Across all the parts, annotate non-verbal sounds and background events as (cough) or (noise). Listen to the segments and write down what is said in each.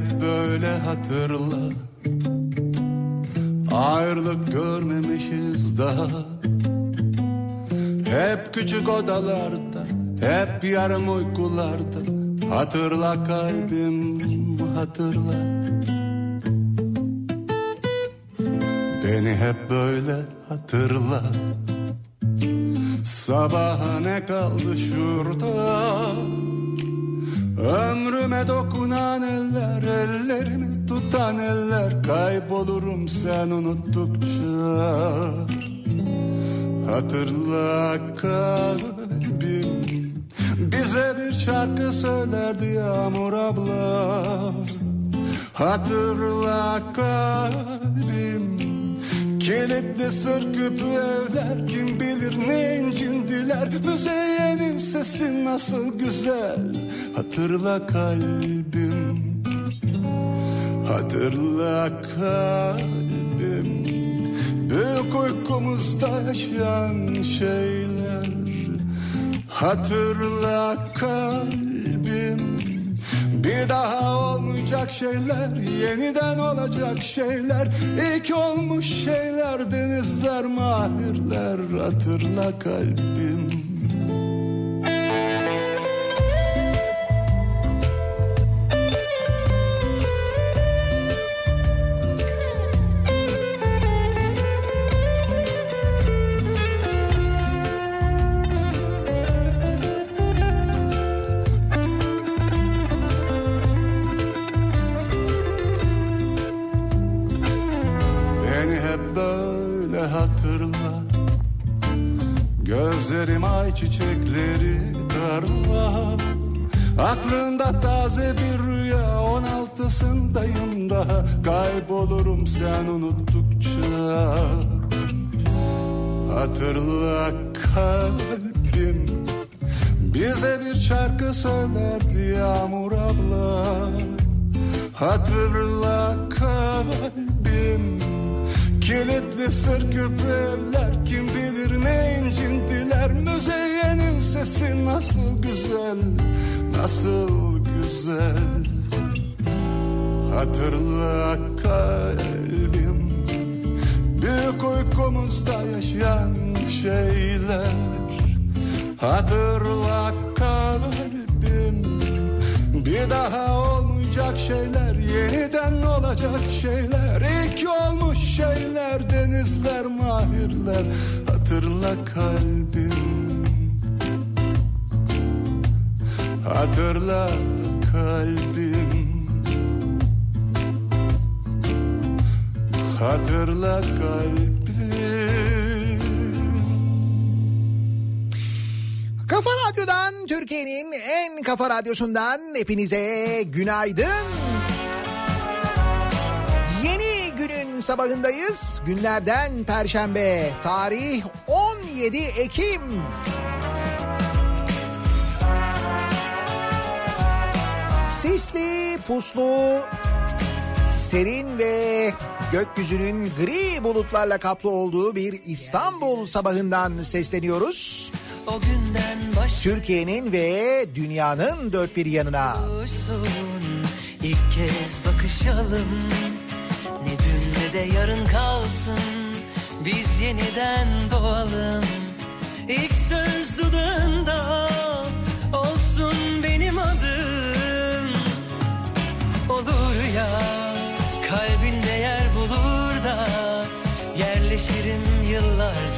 hep böyle hatırla. Ayrılık görmemişiz daha. Hep küçük odalarda Hep yarım uykularda. Hatırla kalbim hatırla. Beni hep böyle hatırla. Sabaha ne kaldı şurada Ömrüme dokunan eller Ellerimi tutan eller Kaybolurum sen unuttukça. Hatırla kalbim Bize bir şarkı söylerdi Yağmur abla. Hatırla kalbim Kilitli sır küpü evler Kim bilir ne incindiler Müzeyyenin sesi nasıl güzel Hatırla kalbim. Hatırla kalbim. Büyük uykumuzda yaşayan şeyler. Hatırla kalbim bir daha olmayacak şeyler Yeniden olacak şeyler. İlk olmuş şeyler Denizler mahirler Hatırla kalbim çiçekleri tarla Aklında taze bir rüya On altısındayım daha. Kaybolurum sen unuttukça. Hatırla kalbim Bize bir şarkı söylerdi Yağmur abla. Hatırla kalbim Kilitli sır küpü evler Kim bilir ne Müzeyyenin sesi nasıl güzel Nasıl güzel. Hatırla kalbim Büyük uykumuzda yaşayan şeyler. Hatırla kalbim Bir daha olmayacak şeyler Yeniden olacak şeyler. İlk olmuş şeyler Denizler mahirler. Hatırla kalbim Hatırla kalbim Hatırla kalbim Kafa Radyo'dan Türkiye'nin en kafa radyosundan hepinize günaydın. Yeni günün sabahındayız. Günlerden Perşembe. Tarih 17 Ekim. Sisli, puslu, serin ve gökyüzünün gri bulutlarla kaplı olduğu bir İstanbul sabahından sesleniyoruz. O günden başlıyorsun Türkiye'nin ve dünyanın dört bir yanına. ilk kez bakışalım Ne dün ne de yarın kalsın Biz yeniden doğalım İlk söz dudağında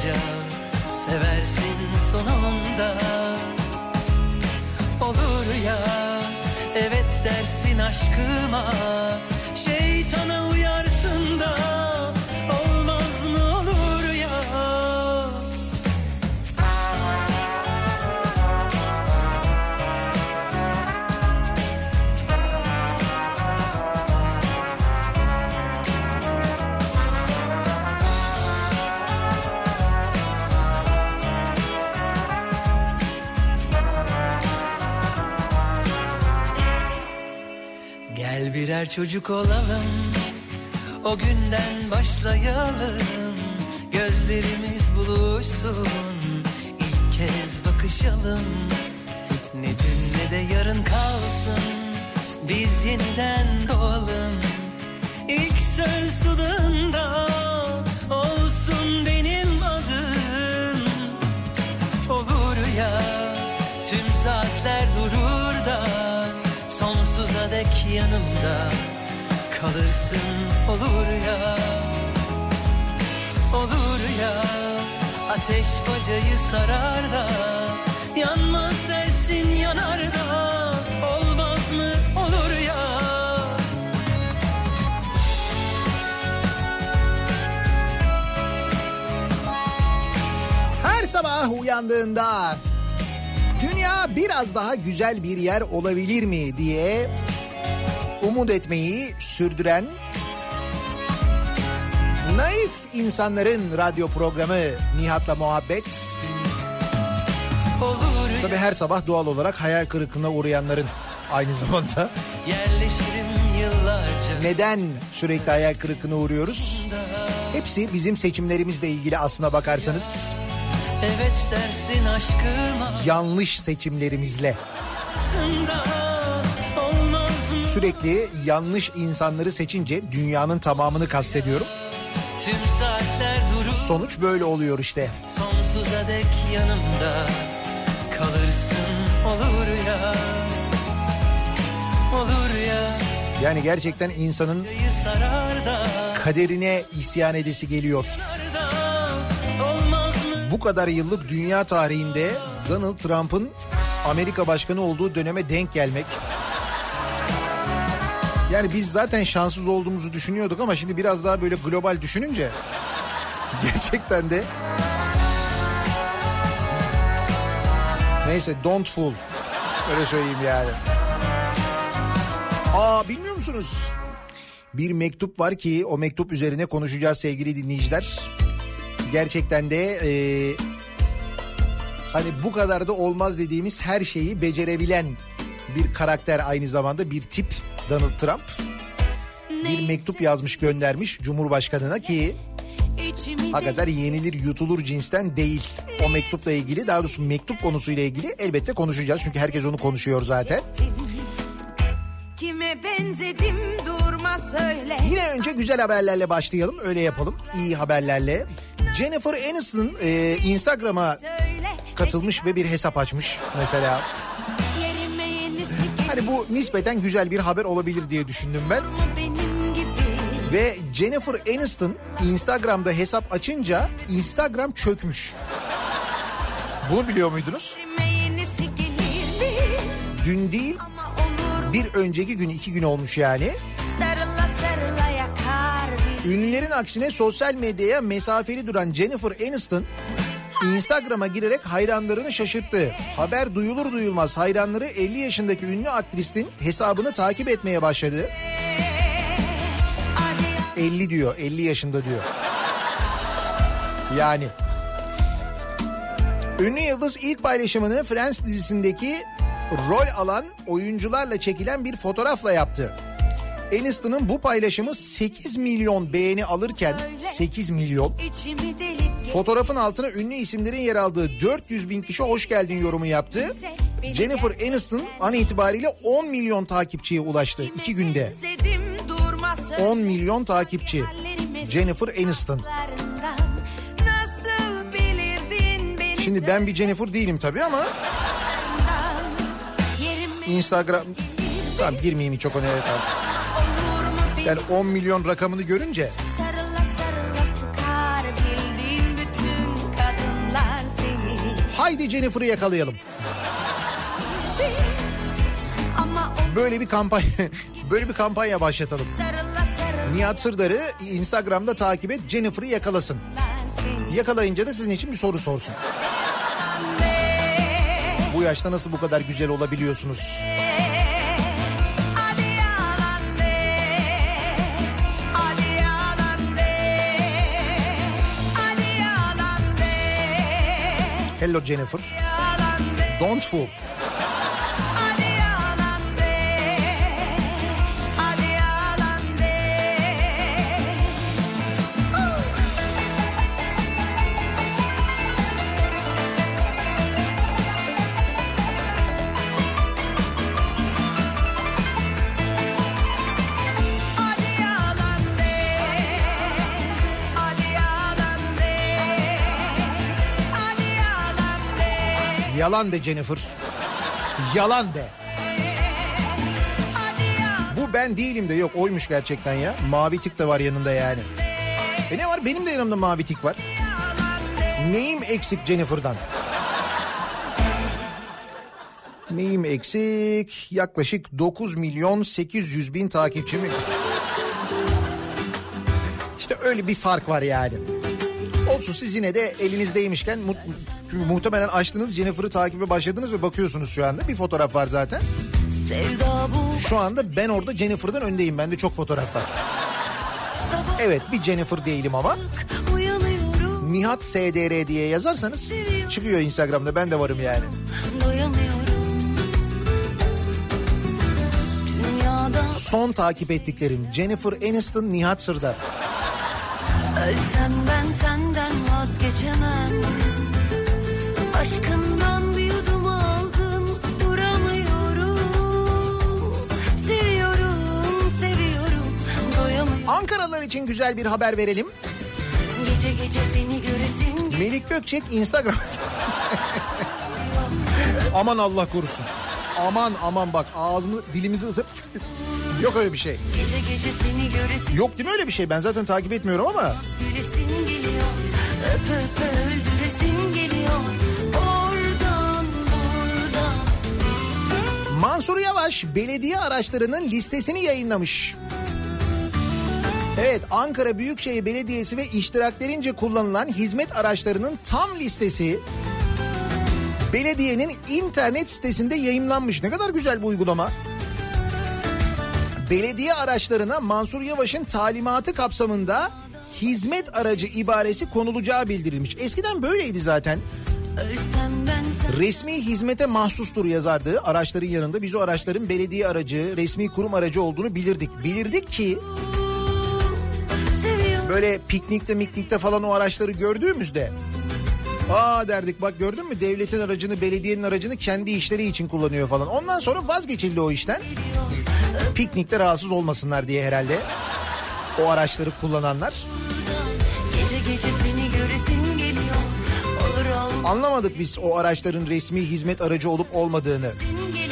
yıllarca seversin sonunda. Olur ya evet dersin aşkıma. Şeytana Birer çocuk olalım O günden başlayalım. Gözlerimiz buluşsun İlk kez bakışalım. Ne dün ne de yarın kalsın Biz yeniden doğalım. İlk söz dudağında kalırsın olur ya. Olur ya. Ateş bacayı sarar da Yanmaz dersin yanar da Olmaz mı? Olur ya. Her sabah uyandığında dünya biraz daha güzel bir yer olabilir mi? diye umut etmeyi sürdüren naif insanların radyo programı Nihat'la Muhabbet. Tabii her sabah doğal olarak hayal kırıklığına uğrayanların aynı zamanda. Neden sürekli hayal kırıklığına uğruyoruz? Hepsi bizim seçimlerimizle ilgili aslına bakarsanız. Evet dersin aşkıma Yanlış seçimlerimizle. mı Sürekli yanlış insanları seçince dünyanın tamamını kastediyorum. Sonuç böyle oluyor işte. Sonsuza dek yanımda kalırsın olur ya Olur ya Yani gerçekten insanın kaderine isyan edesi geliyor. Bu kadar yıllık dünya tarihinde Donald Trump'ın Amerika başkanı olduğu döneme denk gelmek. Yani biz zaten şanssız olduğumuzu düşünüyorduk ama şimdi biraz daha böyle global düşününce (laughs) gerçekten de Neyse don't fool. Öyle söyleyeyim yani. Aa bilmiyor musunuz? Bir mektup var ki o mektup üzerine konuşacağız sevgili dinleyiciler. Gerçekten de e, hani bu kadar da olmaz dediğimiz her şeyi becerebilen bir karakter aynı zamanda bir tip Donald Trump. Bir mektup yazmış göndermiş Cumhurbaşkanına ki hakikaten yenilir yutulur cinsten değil. O mektupla ilgili daha doğrusu mektup konusuyla ilgili elbette konuşacağız. Çünkü herkes onu konuşuyor zaten. Kime benzedim durma söyle. Yine önce güzel haberlerle başlayalım. Öyle yapalım. İyi haberlerle. Jennifer Aniston e, Instagram'a katılmış ve bir hesap açmış mesela. Hani bu nispeten güzel bir haber olabilir diye düşündüm ben. Ve Jennifer Aniston Instagram'da hesap açınca Instagram çökmüş. Bunu biliyor muydunuz? Dün değil bir önceki gün iki gün olmuş yani. Ünlülerin aksine sosyal medyaya mesafeli duran Jennifer Aniston Instagram'a girerek hayranlarını şaşırttı. Haber duyulur duyulmaz hayranları 50 yaşındaki ünlü aktristin hesabını takip etmeye başladı. Hadi 50 diyor 50 yaşında diyor. Yani. Ünlü yıldız ilk paylaşımını Friends dizisindeki rol alan oyuncularla çekilen bir fotoğrafla yaptı. Aniston'un bu paylaşımı 8 milyon beğeni alırken 8 milyon fotoğrafın altına ünlü isimlerin yer aldığı 400 bin kişi hoş geldin yorumu yaptı. Jennifer Aniston an itibariyle 10 milyon takipçiye ulaştı 2 günde. Benzedim durma söyle. 10 milyon takipçi. Jennifer Aniston. Şimdi ben bir Jennifer değilim tabii ama Instagram... Tamam girmeyeyim hiç o konuya. Yani 10 milyon rakamını görünce haydi Jennifer'ı yakalayalım. Böyle bir kampanya (laughs) böyle bir kampanya başlatalım. Nihat Sırdar'ı Instagram'da takip et Jennifer'ı yakalasın. Yakalayınca da sizin için bir soru sorsun. Bu yaşta nasıl bu kadar güzel olabiliyorsunuz? Hello Jennifer. Don't fool. Yalan de Jennifer. Yalan de. Bu ben değilim de yok oymuş gerçekten ya. Mavi tik de var yanında yani. E ne var benim de yanımda mavi tik var. Neyim eksik Jennifer'dan? Neyim eksik? Yaklaşık 9 milyon 800 bin takipçi mi? İşte öyle bir fark var yani. Olsun siz yine de elinizdeymişken mu- çünkü muhtemelen açtınız Jennifer'ı takibe başladınız ve bakıyorsunuz şu anda. Bir fotoğraf var zaten. Şu anda ben orada Jennifer'dan öndeyim. Bende çok fotoğraf var. Evet bir Jennifer değilim ama. Nihat SDR diye yazarsanız çıkıyor Instagram'da ben de varım yani. Son takip ettiklerim Jennifer Aniston, Nihat Sırdar. ölsem ben senden vazgeçemem Ankaralılar için güzel bir haber verelim. Gece gece seni geliyor Melik Gökçek Instagram. (laughs) aman Allah korusun. Aman aman bak ağzımı dilimizi ısıp (laughs) yok öyle bir şey. Gece gece seni göresim Yok değil mi öyle bir şey? Ben zaten takip etmiyorum ama Gülesin geliyor Öp öp öldüresin geliyor Mansur Yavaş belediye araçlarının listesini yayınlamış. Evet Ankara Büyükşehir Belediyesi ve iştiraklerince kullanılan hizmet araçlarının tam listesi belediyenin internet sitesinde yayınlanmış. Ne kadar güzel bu uygulama. Belediye araçlarına Mansur Yavaş'ın talimatı kapsamında hizmet aracı ibaresi konulacağı bildirilmiş. Eskiden böyleydi zaten. Resmi hizmete mahsustur yazardı araçların yanında. Biz o araçların belediye aracı, resmi kurum aracı olduğunu bilirdik. Bilirdik ki böyle piknikte miknikte falan o araçları gördüğümüzde Aa derdik bak gördün mü devletin aracını belediyenin aracını kendi işleri için kullanıyor falan. Ondan sonra vazgeçildi o işten. Piknikte rahatsız olmasınlar diye herhalde. O araçları kullananlar. Gece gece seni geliyor Anlamadık biz o araçların resmi hizmet aracı olup olmadığını. geliyor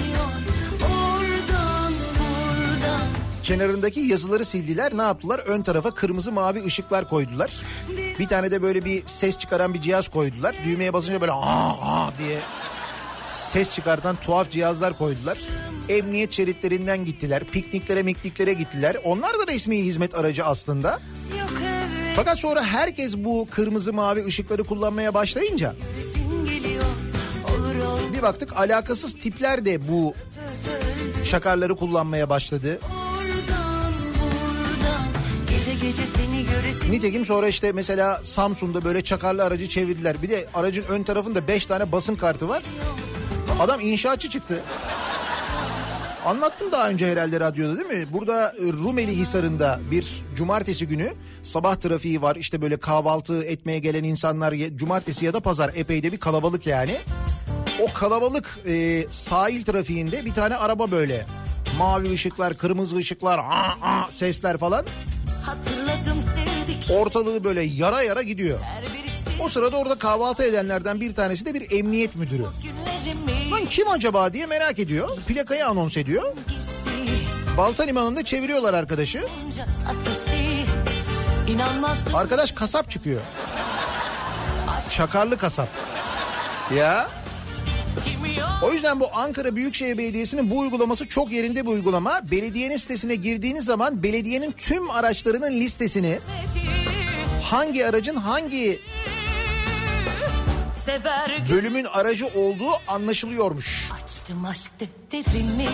Kenarındaki yazıları sildiler. Ne yaptılar? Ön tarafa kırmızı mavi ışıklar koydular. Bir tane de böyle bir ses çıkaran bir cihaz koydular. Düğmeye basınca böyle aa aa diye ses çıkartan tuhaf cihazlar koydular. Emniyet şeritlerinden gittiler. Pikniklere mikniklere gittiler. Onlar da resmi hizmet aracı aslında. Fakat sonra herkes bu kırmızı mavi ışıkları kullanmaya başlayınca bir baktık alakasız tipler de bu şakarları kullanmaya başladı. Nitekim sonra işte mesela Samsun'da böyle çakarlı aracı çevirdiler. Bir de aracın ön tarafında 5 tane basın kartı var. Adam inşaatçı çıktı. Anlattım daha önce herhalde radyoda değil mi? Burada e, Rumeli Hisarı'nda bir cumartesi günü sabah trafiği var. İşte böyle kahvaltı etmeye gelen insanlar cumartesi ya da pazar epey de bir kalabalık yani. O kalabalık e, sahil trafiğinde bir tane araba böyle. Mavi ışıklar, kırmızı ışıklar, aa, aa, sesler falan. Ortalığı böyle yara yara gidiyor. O sırada orada kahvaltı edenlerden bir tanesi de bir emniyet müdürü. Lan kim acaba diye merak ediyor. Plakayı anons ediyor. Balta limanında çeviriyorlar arkadaşı. Arkadaş kasap çıkıyor. Şakarlı kasap. Ya o yüzden bu Ankara Büyükşehir Belediyesi'nin bu uygulaması çok yerinde bir uygulama. Belediyenin sitesine girdiğiniz zaman belediyenin tüm araçlarının listesini hangi aracın hangi bölümün aracı olduğu anlaşılıyormuş. Açtım aşk defterini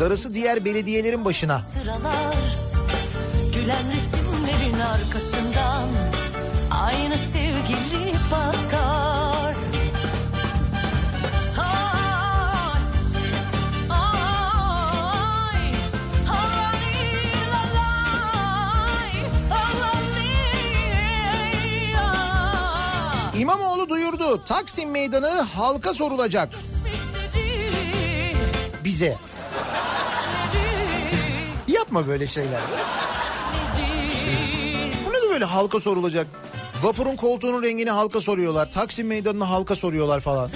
Darısı diğer belediyelerin başına. Sıralar Gülen resimlerin arkasından İmamoğlu duyurdu. Taksim Meydanı halka sorulacak bize. Yapma böyle şeyler. Bu ne de böyle halka sorulacak? Vapurun koltuğunun rengini halka soruyorlar. Taksim Meydanı'nı halka soruyorlar falan.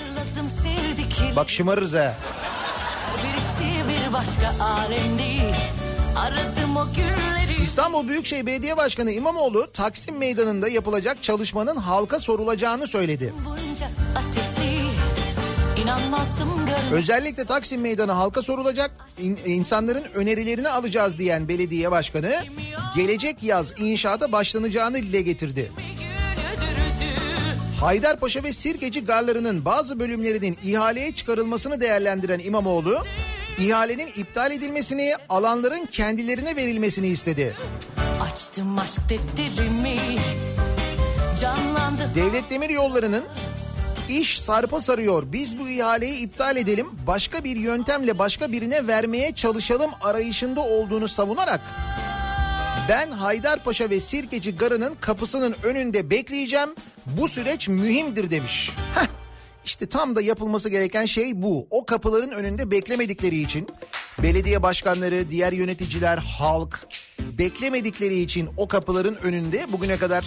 Bak şımarırız ha. Birisi bir başka alemdi Aradım o günleri İstanbul Büyükşehir Belediye Başkanı İmamoğlu Taksim Meydanı'nda yapılacak çalışmanın halka sorulacağını söyledi. Bunca ateşi Özellikle Taksim Meydanı halka sorulacak, İn- insanların önerilerini alacağız diyen belediye başkanı gelecek yaz inşaata başlanacağını dile getirdi. Haydarpaşa ve Sirkeci garlarının bazı bölümlerinin ihaleye çıkarılmasını değerlendiren İmamoğlu, ihalenin iptal edilmesini, alanların kendilerine verilmesini istedi. Açtım aşk defterimi Canlandı Devlet Demir Yolları'nın iş sarpa sarıyor. Biz bu ihaleyi iptal edelim. Başka bir yöntemle başka birine vermeye çalışalım arayışında olduğunu savunarak ben Haydarpaşa ve Sirkeci Garı'nın kapısının önünde bekleyeceğim. Bu süreç mühimdir demiş. Heh, işte tam da yapılması gereken şey bu. O kapıların önünde beklemedikleri için belediye başkanları, diğer yöneticiler, halk beklemedikleri için o kapıların önünde bugüne kadar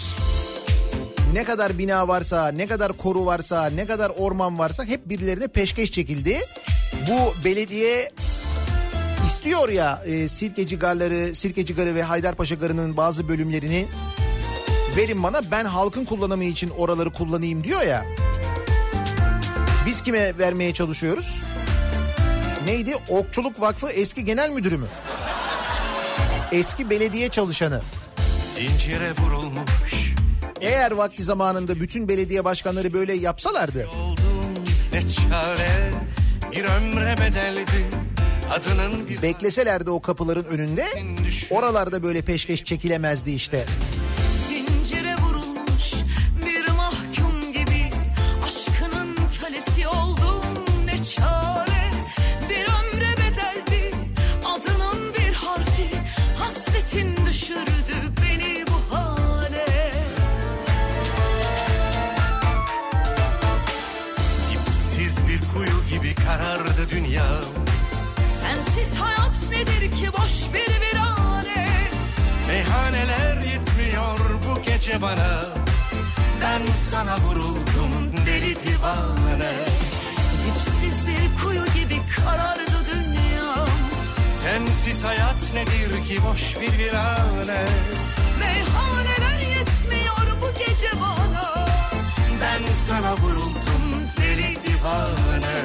ne kadar bina varsa, ne kadar koru varsa, ne kadar orman varsa hep birilerine peşkeş çekildi. Bu belediye istiyor ya e, Sirkeci Garları, Sirkeci Garı ve Haydarpaşa Garı'nın bazı bölümlerini verin bana ben halkın kullanımı için oraları kullanayım diyor ya. Biz kime vermeye çalışıyoruz? Neydi? Okçuluk Vakfı eski genel müdürü mü? Eski belediye çalışanı. Zincire vurulmuş Eğer vakti zamanında bütün belediye başkanları böyle yapsalardı oldum ne çare Bir ömre bedeldi bekleselerdi o kapıların önünde oralarda böyle peşkeş çekilemezdi işte. Gece bana. Ben sana vuruldum deli divane. Dipsiz bir kuyu gibi karardı dünyam Sensiz hayat nedir ki boş bir virane? Meyhaneler yetmiyor bu gece bana. Ben sana vuruldum deli divane.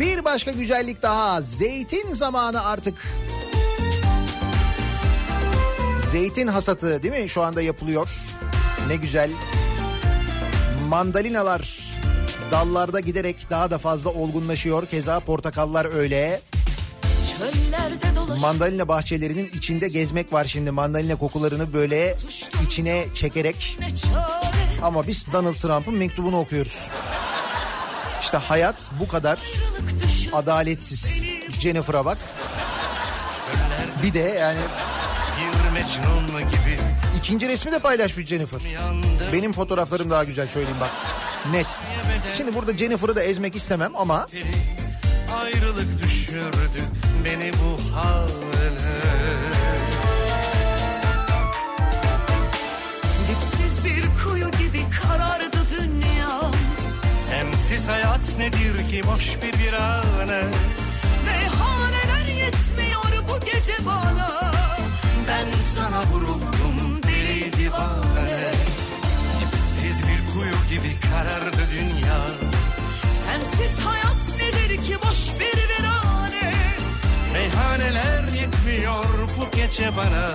Bir başka güzellik daha. Zeytin zamanı artık. Zeytin hasatı değil mi şu anda yapılıyor. Ne güzel. Mandalinalar dallarda giderek daha da fazla olgunlaşıyor. Keza portakallar öyle. Mandalina bahçelerinin içinde gezmek var şimdi. Mandalina kokularını böyle içine çekerek. Ama biz Donald Trump'ın mektubunu okuyoruz. İşte hayat bu kadar adaletsiz. Jennifer'a bak. Bir de yani ikinci resmi de paylaşmış Jennifer. Benim fotoğraflarım daha güzel söyleyeyim bak. Net. Şimdi burada Jennifer'ı da ezmek istemem ama Ayrılık düşürdü beni bu hale Dipsiz bir kuyu gibi karardı dünyam Sensiz hayat nedir ki? Boş bir virane Meyhaneler yetmiyor bu gece bana sana vuruldum deli divane. Dipsiz bir kuyu gibi karardı dünya. Sensiz hayat nedir ki boş bir virane Meyhaneler yetmiyor bu gece bana.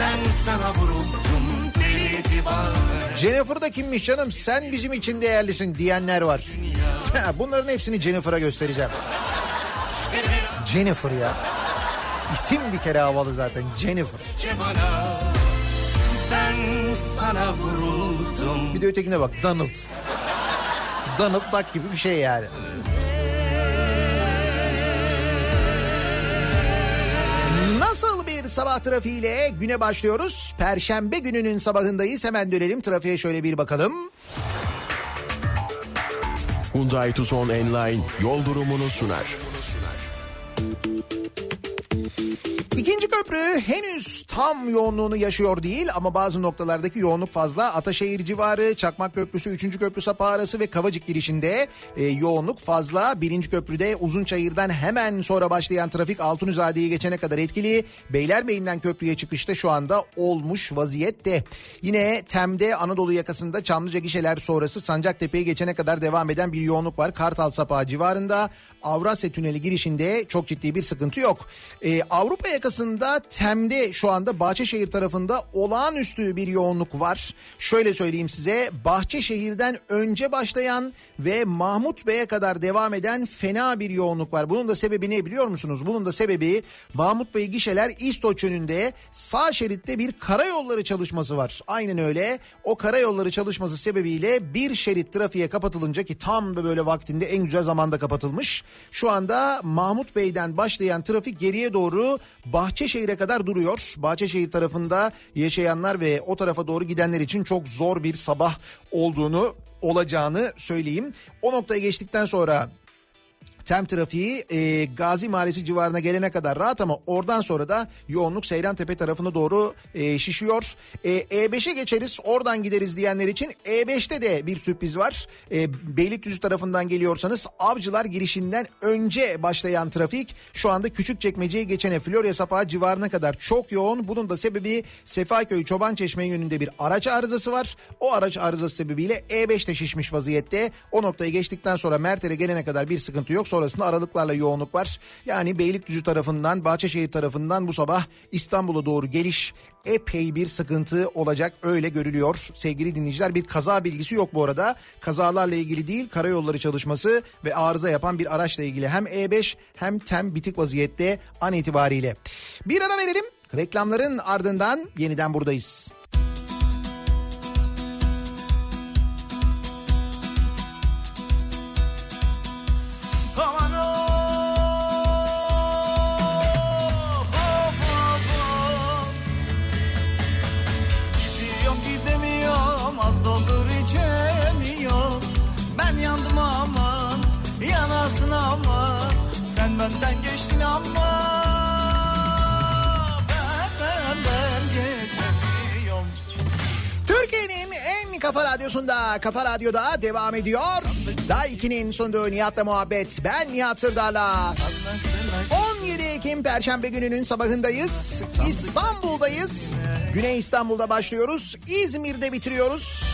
Ben sana vuruldum deli divane. Jennifer da kimmiş canım? Sen bizim için değerlisin diyenler var. Bunların hepsini Jennifer'a göstereceğim. Jennifer ya. İsim bir kere havalı zaten Jennifer. Bana Ben sana vuruldum Bir de ötekine bak Donald. Donald Duck gibi bir şey yani. Nasıl bir sabah trafiğiyle güne başlıyoruz? Perşembe gününün sabahındayız. Hemen dönelim trafiğe şöyle bir bakalım. Hyundai Tucson Enline yol durumunu sunar. İkinci köprü henüz tam yoğunluğunu yaşıyor değil ama bazı noktalardaki yoğunluk fazla. Ataşehir civarı, Çakmak Köprüsü, 3. Köprü sapağı arası ve Kavacık girişinde e, yoğunluk fazla. 1. köprüde Uzunçayır'dan hemen sonra başlayan trafik Altunizade'yi geçene kadar etkili. Beylerbeyi'nden köprüye çıkışta şu anda olmuş vaziyette. Yine Tem'de Anadolu yakasında Çamlıca gişeler sonrası Sancaktepe'yi geçene kadar devam eden bir yoğunluk var. Kartal Sapağı civarında Avrasya Tüneli girişinde çok ciddi bir sıkıntı yok. Ee, Avrupa yakasında Tem'de şu anda Bahçeşehir tarafında olağanüstü bir yoğunluk var. Şöyle söyleyeyim size Bahçeşehir'den önce başlayan ve Mahmut Bey'e kadar devam eden fena bir yoğunluk var. Bunun da sebebi ne biliyor musunuz? Bunun da sebebi Mahmut Bey gişeler İstoç yönünde sağ şeritte bir karayolları çalışması var. Aynen öyle. O karayolları çalışması sebebiyle bir şerit trafiğe kapatılınca ki tam da böyle vaktinde en güzel zamanda kapatılmış. Şu anda Mahmut Bey'den başlayan trafik geriye doğru Bahçeşehir'e kadar duruyor. Bahçeşehir tarafında yaşayanlar ve o tarafa doğru gidenler için çok zor bir sabah olduğunu olacağını söyleyeyim. O noktaya geçtikten sonra Tem trafiği e, Gazi Mahallesi civarına gelene kadar rahat ama oradan sonra da yoğunluk Seyran Tepe tarafına doğru e, şişiyor. E, E5'e geçeriz oradan gideriz diyenler için E5'te de bir sürpriz var. E, Beylikdüzü tarafından geliyorsanız Avcılar girişinden önce başlayan trafik şu anda Küçükçekmece'yi geçene Florya Sapağı civarına kadar çok yoğun. Bunun da sebebi Sefaköy Çobançeşme yönünde bir araç arızası var. O araç arızası sebebiyle E5'te şişmiş vaziyette. O noktayı geçtikten sonra Merter'e gelene kadar bir sıkıntı yok sonrasında aralıklarla yoğunluk var. Yani Beylikdüzü tarafından Bahçeşehir tarafından bu sabah İstanbul'a doğru geliş epey bir sıkıntı olacak öyle görülüyor. Sevgili dinleyiciler bir kaza bilgisi yok bu arada. Kazalarla ilgili değil karayolları çalışması ve arıza yapan bir araçla ilgili hem E5 hem TEM bitik vaziyette an itibariyle. Bir ara verelim. Reklamların ardından yeniden buradayız. Aman benden geçtin ama Türkiye'nin en kafa radyosunda, kafa radyoda devam ediyor. Daha 2'nin sunduğu Nihat'la muhabbet. Ben Nihat Sırdar'la. 17 Ekim Perşembe gününün sabahındayız. İstanbul'dayız. Güney İstanbul'da başlıyoruz. İzmir'de bitiriyoruz.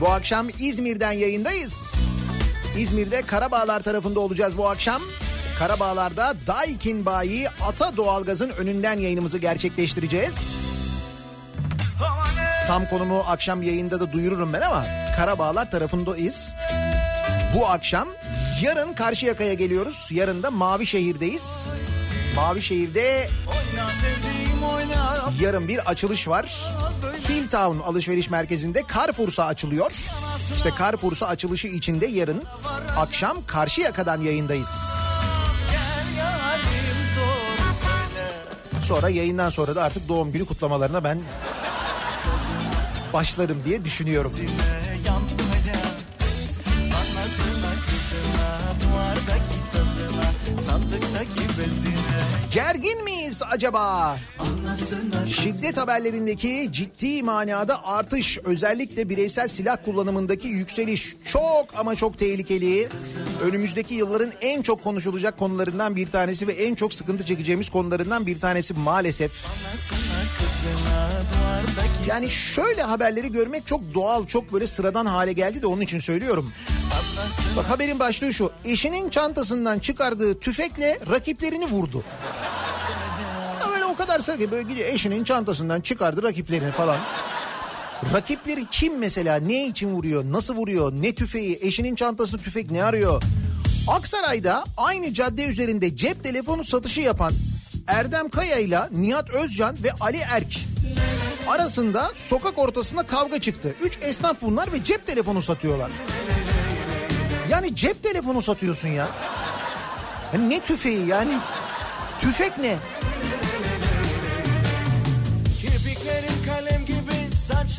Bu akşam İzmir'den yayındayız. İzmir'de Karabağlar tarafında olacağız bu akşam. Karabağlar'da Daikin Bayi Ata Doğalgaz'ın önünden yayınımızı gerçekleştireceğiz. Tam konumu akşam yayında da duyururum ben ama Karabağlar tarafındayız. Bu akşam yarın Karşıyaka'ya geliyoruz. Yarın da Mavişehir'deyiz. Mavişehir'de yarın bir açılış var. Hilltown alışveriş merkezinde Carrefour'sa açılıyor. İşte Carrefour'sa açılışı içinde yarın akşam Karşıyaka'dan yayındayız. Sonra yayından sonra da artık doğum günü kutlamalarına ben başlarım diye düşünüyorum. Sandıktaki bezine Gergin miyiz acaba? Şiddet haberlerindeki ciddi manada artış, özellikle bireysel silah kullanımındaki yükseliş çok ama çok tehlikeli. Önümüzdeki yılların en çok konuşulacak konularından bir tanesi ve en çok sıkıntı çekeceğimiz konularından bir tanesi maalesef. Yani şöyle haberleri görmek çok doğal, çok böyle sıradan hale geldi de onun için söylüyorum. Bak haberin başlığı şu. Eşinin çantasından çıkardığı tüfekle rakiplerini vurdu. O kadar ki böyle gidiyor eşinin çantasından çıkardı rakiplerini falan. Rakipleri kim mesela? Ne için vuruyor? Nasıl vuruyor? Ne tüfeği? Eşinin çantasında tüfek ne arıyor? Aksaray'da aynı cadde üzerinde cep telefonu satışı yapan Erdem Kaya ile Nihat Özcan ve Ali Erk arasında sokak ortasında kavga çıktı. Üç esnaf bunlar ve cep telefonu satıyorlar. Yani cep telefonu satıyorsun ya. Ya ne tüfeği yani? Tüfek ne?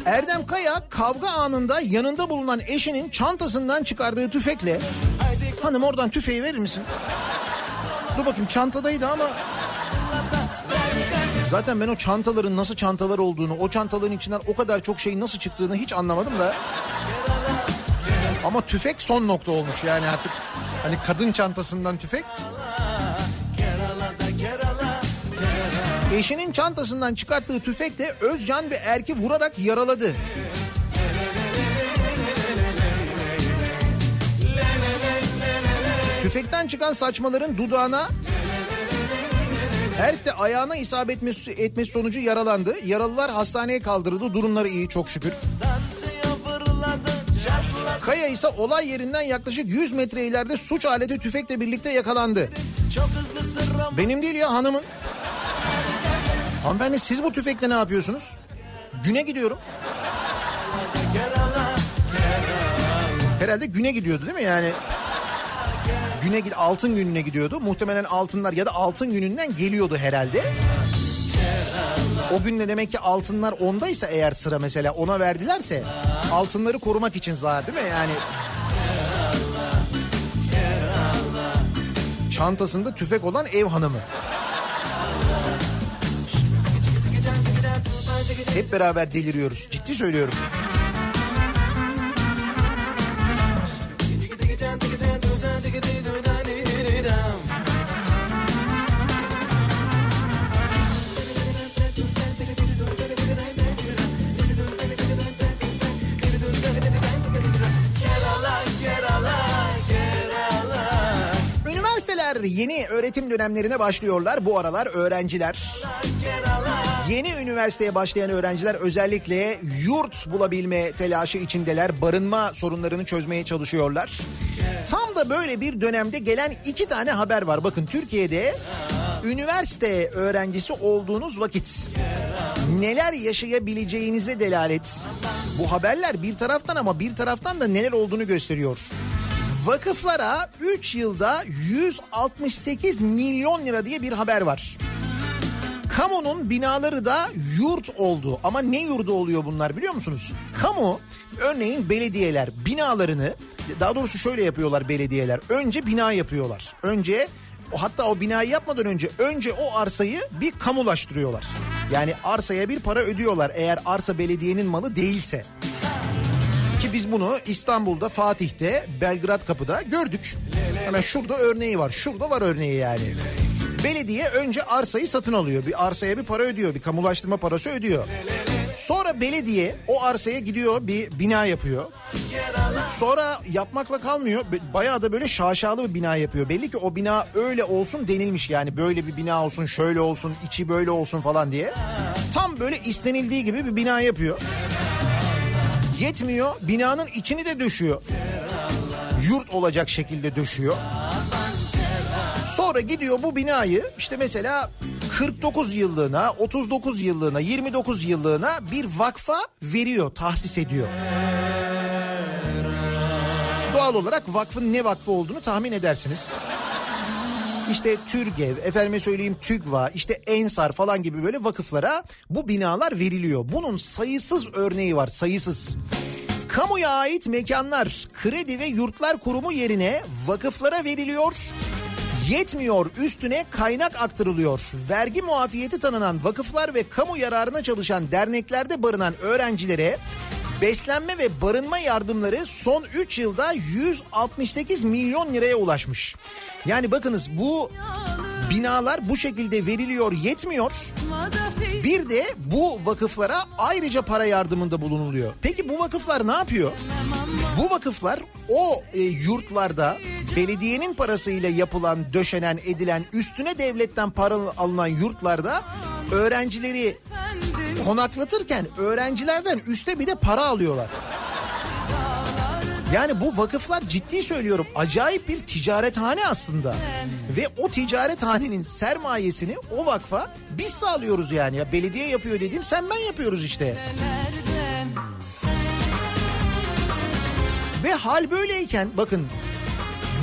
Erdem Kaya kavga anında yanında bulunan eşinin çantasından çıkardığı tüfekle hanım oradan tüfeği verir misin? Dur bakayım çantadaydı ama Zaten ben o çantaların nasıl çantalar olduğunu, o çantaların içinden o kadar çok şeyin nasıl çıktığını hiç anlamadım da. Ama tüfek son nokta olmuş yani artık. Hani kadın çantasından tüfek. Eşinin çantasından çıkarttığı tüfekle Özcan ve Erk'i vurarak yaraladı. Tüfekten çıkan saçmaların dudağına Erk de ayağına isabet etmesi, etmesi sonucu yaralandı. Yaralılar hastaneye kaldırıldı. Durumları iyi çok şükür. Kaya ise olay yerinden yaklaşık 100 metre ileride suç aleti tüfekle birlikte yakalandı. Benim değil ya hanımın. Hanımefendi siz bu tüfekle ne yapıyorsunuz? Güne gidiyorum. Herhalde güne gidiyordu değil mi yani? Güne gid altın gününe gidiyordu. Muhtemelen altınlar ya da altın gününden geliyordu herhalde. O gün ne demek ki altınlar ondaysa eğer sıra mesela ona verdilerse altınları korumak için zaten değil mi yani? Çantasında tüfek olan ev hanımı. Hep beraber deliriyoruz. Ciddi söylüyorum. Yeni öğretim dönemlerine başlıyorlar. Bu aralar öğrenciler Yeni üniversiteye başlayan öğrenciler özellikle yurt bulabilme telaşı içindeler. Barınma sorunlarını çözmeye çalışıyorlar. Tam da böyle bir dönemde gelen iki tane haber var. Bakın Türkiye'de üniversite öğrencisi olduğunuz vakit neler yaşayabileceğinize delalet. Bu haberler bir taraftan ama bir taraftan da neler olduğunu gösteriyor. Vakıflara 3 yılda 168 milyon lira diye bir haber var. Kamunun binaları da yurt oldu. Ama ne yurdu oluyor bunlar biliyor musunuz? Kamu örneğin belediyeler binalarını daha doğrusu şöyle yapıyorlar belediyeler. Önce bina yapıyorlar. Önce hatta o binayı yapmadan önce önce o arsayı bir kamulaştırıyorlar. Yani arsaya bir para ödüyorlar eğer arsa belediyenin malı değilse. Ki biz bunu İstanbul'da, Fatih'te, Belgrad Kapı'da gördük. Hemen şurada örneği var. Şurada var örneği yani. Belediye önce arsayı satın alıyor. Bir arsaya bir para ödüyor. Bir kamulaştırma parası ödüyor. Sonra belediye o arsaya gidiyor bir bina yapıyor. Sonra yapmakla kalmıyor. Bayağı da böyle şaşalı bir bina yapıyor. Belli ki o bina öyle olsun denilmiş yani. Böyle bir bina olsun, şöyle olsun, içi böyle olsun falan diye. Tam böyle istenildiği gibi bir bina yapıyor. Yetmiyor. Binanın içini de döşüyor. Yurt olacak şekilde döşüyor. Sonra gidiyor bu binayı işte mesela 49 yıllığına, 39 yıllığına, 29 yıllığına bir vakfa veriyor, tahsis ediyor. Doğal olarak vakfın ne vakfı olduğunu tahmin edersiniz. İşte Türgev, efendime söyleyeyim TÜGVA, işte Ensar falan gibi böyle vakıflara bu binalar veriliyor. Bunun sayısız örneği var, sayısız. Kamuya ait mekanlar kredi ve yurtlar kurumu yerine vakıflara veriliyor. Yetmiyor üstüne kaynak aktarılıyor. Vergi muafiyeti tanınan vakıflar ve kamu yararına çalışan derneklerde barınan öğrencilere beslenme ve barınma yardımları son 3 yılda 168 milyon liraya ulaşmış. Yani bakınız bu binalar bu şekilde veriliyor yetmiyor. Bir de bu vakıflara ayrıca para yardımında bulunuluyor. Peki bu vakıflar ne yapıyor? Bu vakıflar o e, yurtlarda belediyenin parasıyla yapılan, döşenen, edilen, üstüne devletten para alınan yurtlarda öğrencileri konaklatırken öğrencilerden üste bir de para alıyorlar. Yani bu vakıflar ciddi söylüyorum acayip bir ticarethane aslında. Ve o ticarethanenin sermayesini o vakfa biz sağlıyoruz yani. Ya belediye yapıyor dediğim sen ben yapıyoruz işte. Ve hal böyleyken bakın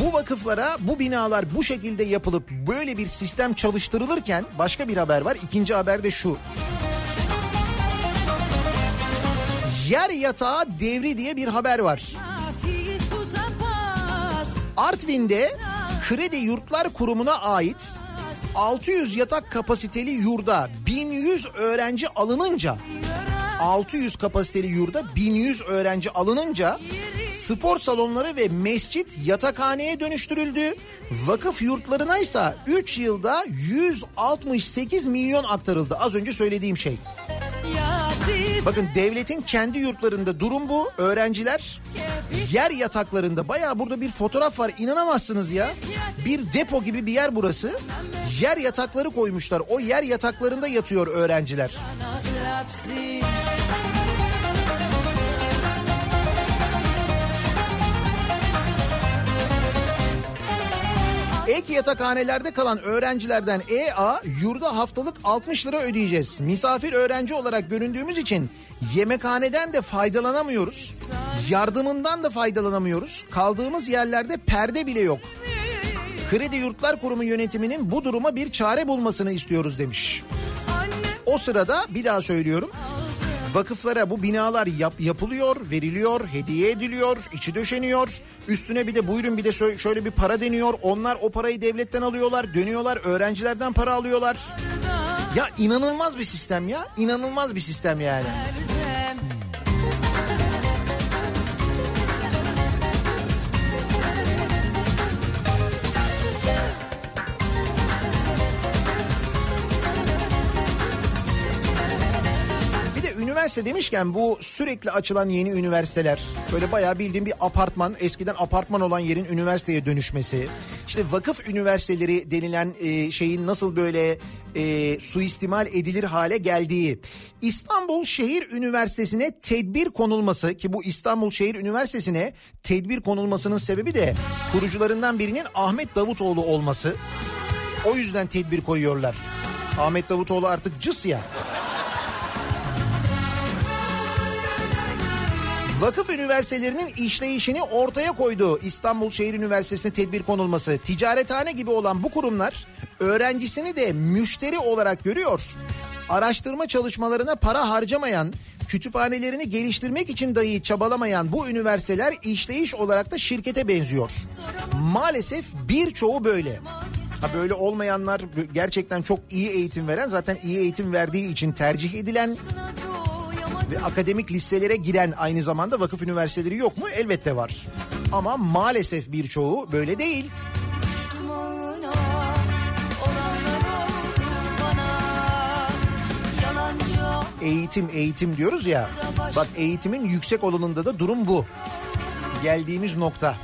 bu vakıflara bu binalar bu şekilde yapılıp böyle bir sistem çalıştırılırken başka bir haber var. İkinci haber de şu. Yer yatağı devri diye bir haber var. Artvin'de Kredi Yurtlar Kurumu'na ait 600 yatak kapasiteli yurda 1100 öğrenci alınınca 600 kapasiteli yurda 1100 öğrenci alınınca spor salonları ve mescit yatakhaneye dönüştürüldü. Vakıf yurtlarına ise 3 yılda 168 milyon aktarıldı. Az önce söylediğim şey. Bakın devletin kendi yurtlarında durum bu. Öğrenciler yer yataklarında bayağı burada bir fotoğraf var inanamazsınız ya. Bir depo gibi bir yer burası. Yer yatakları koymuşlar. O yer yataklarında yatıyor öğrenciler. Ek yatakhanelerde kalan öğrencilerden EA yurda haftalık 60 lira ödeyeceğiz. Misafir öğrenci olarak göründüğümüz için yemekhaneden de faydalanamıyoruz. Yardımından da faydalanamıyoruz. Kaldığımız yerlerde perde bile yok. Kredi Yurtlar Kurumu yönetiminin bu duruma bir çare bulmasını istiyoruz demiş. O sırada bir daha söylüyorum. Vakıflara bu binalar yap, yapılıyor, veriliyor, hediye ediliyor, içi döşeniyor. Üstüne bir de buyurun bir de şöyle bir para deniyor. Onlar o parayı devletten alıyorlar, dönüyorlar, öğrencilerden para alıyorlar. Ya inanılmaz bir sistem ya, inanılmaz bir sistem yani. Üniversite demişken bu sürekli açılan yeni üniversiteler böyle bayağı bildiğim bir apartman eskiden apartman olan yerin üniversiteye dönüşmesi işte vakıf üniversiteleri denilen e, şeyin nasıl böyle e, suistimal edilir hale geldiği İstanbul Şehir Üniversitesi'ne tedbir konulması ki bu İstanbul Şehir Üniversitesi'ne tedbir konulmasının sebebi de kurucularından birinin Ahmet Davutoğlu olması o yüzden tedbir koyuyorlar. Ahmet Davutoğlu artık cıs ya. Vakıf üniversitelerinin işleyişini ortaya koydu İstanbul Şehir Üniversitesi'ne tedbir konulması. Ticarethane gibi olan bu kurumlar öğrencisini de müşteri olarak görüyor. Araştırma çalışmalarına para harcamayan, kütüphanelerini geliştirmek için dahi çabalamayan bu üniversiteler işleyiş olarak da şirkete benziyor. Maalesef birçoğu böyle. Ha böyle olmayanlar gerçekten çok iyi eğitim veren zaten iyi eğitim verdiği için tercih edilen akademik listelere giren aynı zamanda vakıf üniversiteleri yok mu? Elbette var. Ama maalesef birçoğu böyle değil. Eğitim eğitim diyoruz ya. Bak eğitimin yüksek olanında da durum bu. Geldiğimiz nokta.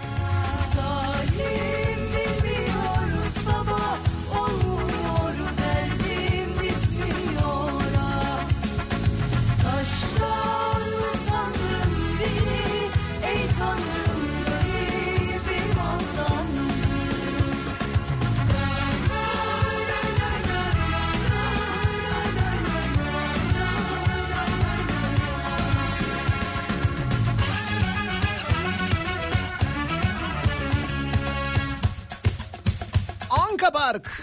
Park.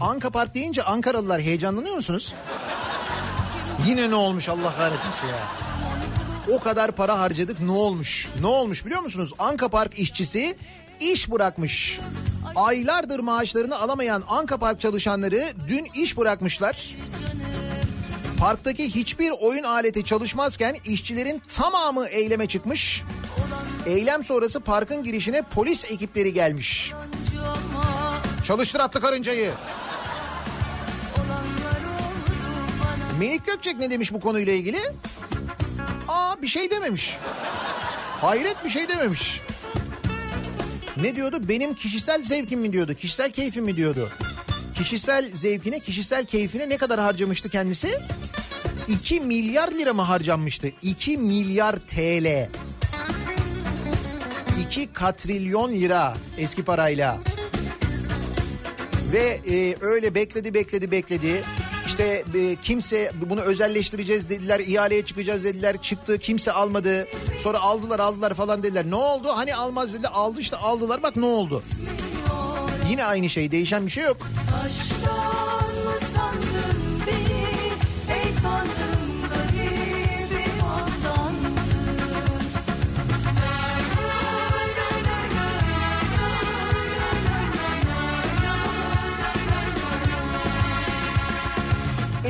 Anka Park deyince Ankaralılar heyecanlanıyor musunuz? Yine ne olmuş Allah kahretmesin ya. O kadar para harcadık ne olmuş? Ne olmuş biliyor musunuz? Anka Park işçisi iş bırakmış. Aylardır maaşlarını alamayan Anka Park çalışanları dün iş bırakmışlar. Parktaki hiçbir oyun aleti çalışmazken işçilerin tamamı eyleme çıkmış. Eylem sonrası parkın girişine polis ekipleri gelmiş. Çalıştır atlı karıncayı. Melik Gökçek ne demiş bu konuyla ilgili? Aa bir şey dememiş. Hayret bir şey dememiş. Ne diyordu? Benim kişisel zevkim mi diyordu? Kişisel keyfim mi diyordu? Kişisel zevkine, kişisel keyfine ne kadar harcamıştı kendisi? 2 milyar lira mı harcanmıştı? 2 milyar TL. 2 katrilyon lira eski parayla. Ve e, öyle bekledi bekledi bekledi. İşte e, kimse bunu özelleştireceğiz dediler, ihaleye çıkacağız dediler. Çıktı, kimse almadı. Sonra aldılar, aldılar falan dediler. Ne oldu? Hani almaz dedi, aldı işte aldılar. Bak ne oldu? Yine aynı şey, değişen bir şey yok.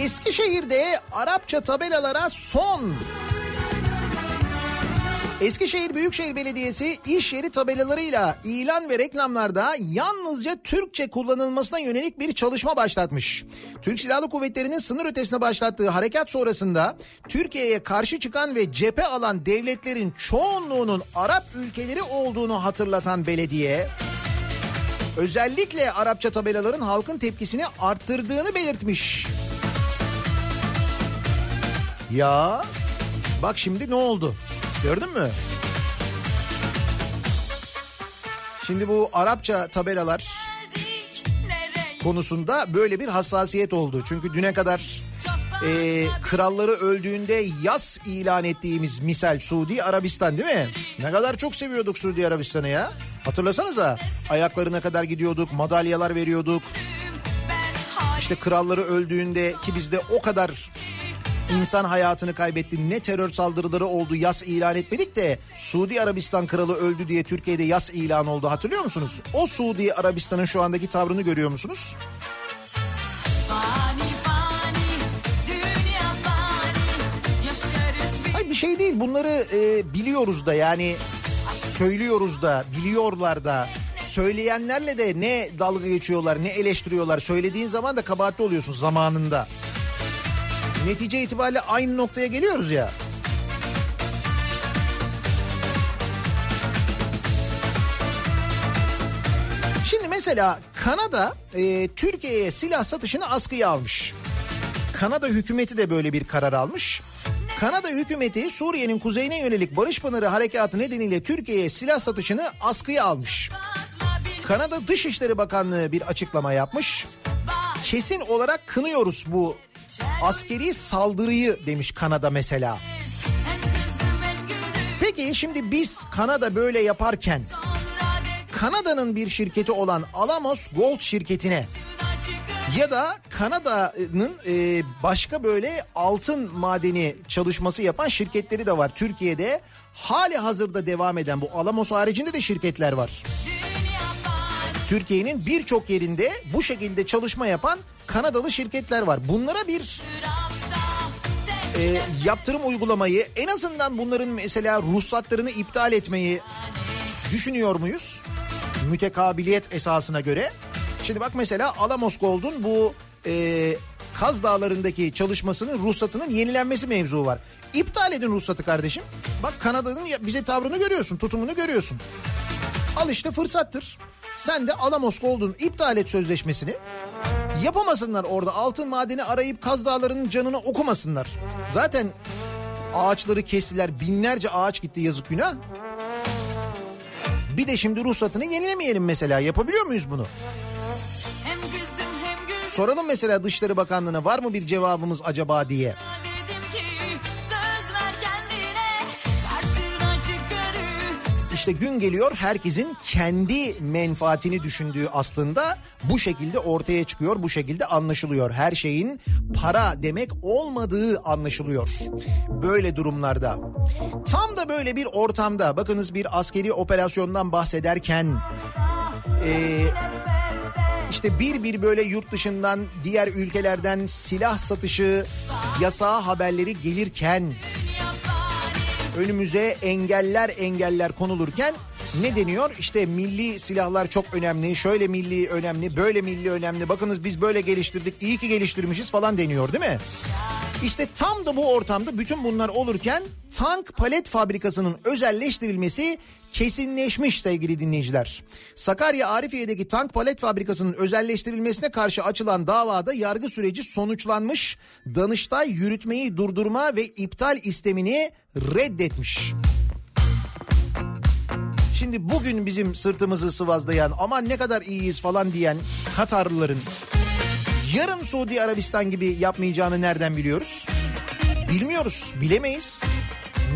Eskişehir'de Arapça tabelalara son. Eskişehir Büyükşehir Belediyesi iş yeri tabelalarıyla ilan ve reklamlarda yalnızca Türkçe kullanılmasına yönelik bir çalışma başlatmış. Türk Silahlı Kuvvetleri'nin sınır ötesine başlattığı harekat sonrasında Türkiye'ye karşı çıkan ve cephe alan devletlerin çoğunluğunun Arap ülkeleri olduğunu hatırlatan belediye özellikle Arapça tabelaların halkın tepkisini arttırdığını belirtmiş. Ya bak şimdi ne oldu? Gördün mü? Şimdi bu Arapça tabelalar konusunda böyle bir hassasiyet oldu. Çünkü düne kadar e, kralları öldüğünde yas ilan ettiğimiz misal Suudi Arabistan değil mi? Ne kadar çok seviyorduk Suudi Arabistan'ı ya. Hatırlasanıza ayaklarına kadar gidiyorduk, madalyalar veriyorduk. İşte kralları öldüğünde ki bizde o kadar insan hayatını kaybetti. Ne terör saldırıları oldu yas ilan etmedik de Suudi Arabistan kralı öldü diye Türkiye'de yas ilan oldu hatırlıyor musunuz? O Suudi Arabistan'ın şu andaki tavrını görüyor musunuz? Fani fani, Hayır bir şey değil bunları e, biliyoruz da yani söylüyoruz da biliyorlar da söyleyenlerle de ne dalga geçiyorlar ne eleştiriyorlar söylediğin zaman da kabahatli oluyorsun zamanında. Netice itibariyle aynı noktaya geliyoruz ya. Şimdi mesela Kanada e, Türkiye'ye silah satışını askıya almış. Kanada hükümeti de böyle bir karar almış. Kanada hükümeti Suriye'nin kuzeyine yönelik Barış Pınarı harekatı nedeniyle Türkiye'ye silah satışını askıya almış. Kanada Dışişleri Bakanlığı bir açıklama yapmış. Kesin olarak kınıyoruz bu askeri saldırıyı demiş Kanada mesela. Peki şimdi biz Kanada böyle yaparken Kanada'nın bir şirketi olan Alamos Gold şirketine ya da Kanada'nın e, başka böyle altın madeni çalışması yapan şirketleri de var Türkiye'de. Hali hazırda devam eden bu Alamos haricinde de şirketler var. fani Türkiye'nin birçok yerinde bu şekilde çalışma yapan Kanadalı şirketler var. Bunlara bir e, yaptırım uygulamayı en azından bunların mesela ruhsatlarını iptal etmeyi düşünüyor muyuz? Mütekabiliyet esasına göre. Şimdi bak mesela Alamos Gold'un bu e, Kaz Dağları'ndaki çalışmasının ruhsatının yenilenmesi mevzu var. İptal edin ruhsatı kardeşim. Bak Kanada'nın bize tavrını görüyorsun, tutumunu görüyorsun. Al işte fırsattır. Sen de Alamos Gold'un iptal et sözleşmesini. Yapamasınlar orada altın madeni arayıp Kaz Dağları'nın canını okumasınlar. Zaten ağaçları kestiler binlerce ağaç gitti yazık günah. Bir de şimdi ruhsatını yenilemeyelim mesela yapabiliyor muyuz bunu? Soralım mesela Dışişleri Bakanlığı'na var mı bir cevabımız acaba diye. İşte gün geliyor herkesin kendi menfaatini düşündüğü aslında bu şekilde ortaya çıkıyor, bu şekilde anlaşılıyor. Her şeyin para demek olmadığı anlaşılıyor. Böyle durumlarda. Tam da böyle bir ortamda bakınız bir askeri operasyondan bahsederken eee işte bir bir böyle yurt dışından diğer ülkelerden silah satışı yasağı haberleri gelirken önümüze engeller engeller konulurken ne deniyor? İşte milli silahlar çok önemli, şöyle milli önemli, böyle milli önemli. Bakınız biz böyle geliştirdik, iyi ki geliştirmişiz falan deniyor değil mi? İşte tam da bu ortamda bütün bunlar olurken tank palet fabrikasının özelleştirilmesi kesinleşmiş sevgili dinleyiciler. Sakarya Arifiye'deki tank palet fabrikasının özelleştirilmesine karşı açılan davada yargı süreci sonuçlanmış. Danıştay yürütmeyi durdurma ve iptal istemini reddetmiş. Şimdi bugün bizim sırtımızı sıvazlayan aman ne kadar iyiyiz falan diyen Katarlıların yarın Suudi Arabistan gibi yapmayacağını nereden biliyoruz? Bilmiyoruz, bilemeyiz.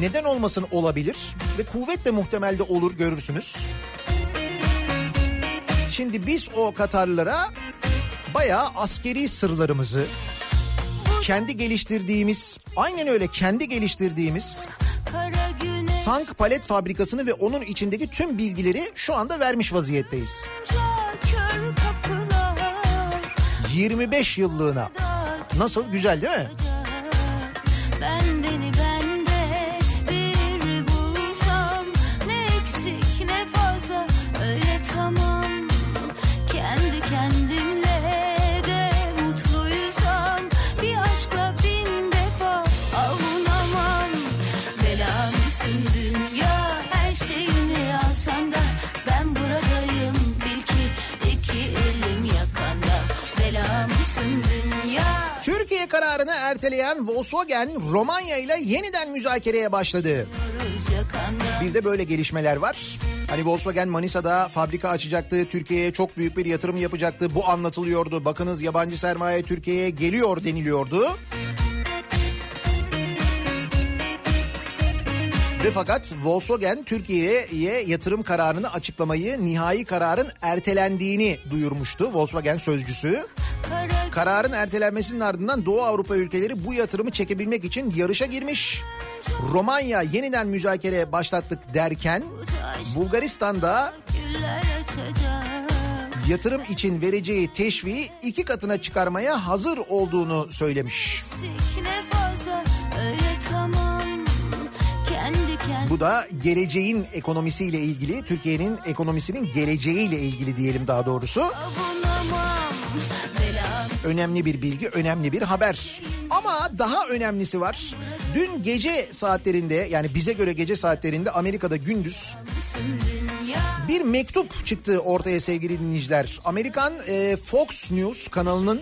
Neden olmasın olabilir ve kuvvetle muhtemelde olur görürsünüz. Şimdi biz o Katarlılara bayağı askeri sırlarımızı kendi geliştirdiğimiz aynen öyle kendi geliştirdiğimiz tank palet fabrikasını ve onun içindeki tüm bilgileri şu anda vermiş vaziyetteyiz. kör kapılar 25 yıllığına Nasıl güzel değil mi? Türkiye kararını erteleyen Volkswagen Romanya ile yeniden müzakereye başladı. Bir de böyle gelişmeler var. Hani Volkswagen Manisa'da fabrika açacaktı. Türkiye'ye çok büyük bir yatırım yapacaktı. Bu anlatılıyordu. Bakınız yabancı sermaye Türkiye'ye geliyor deniliyordu. Ve fakat Volkswagen Türkiye'ye yatırım kararını açıklamayı nihai kararın ertelendiğini duyurmuştu Volkswagen sözcüsü. kara Kararın ertelenmesinin ardından Doğu Avrupa ülkeleri bu yatırımı çekebilmek için yarışa girmiş. Romanya yeniden müzakere başlattık derken Bulgaristan'da yatırım için vereceği teşviği iki katına çıkarmaya hazır olduğunu söylemiş. fazla Bu da geleceğin ekonomisiyle ilgili, Türkiye'nin ekonomisinin geleceğiyle ilgili diyelim daha doğrusu. Önemli bir bilgi, önemli bir haber. Ama daha önemlisi var. Dün gece saatlerinde yani bize göre gece saatlerinde Amerika'da gündüz bir mektup çıktı ortaya sevgili dinleyiciler. Amerikan e, Fox News kanalının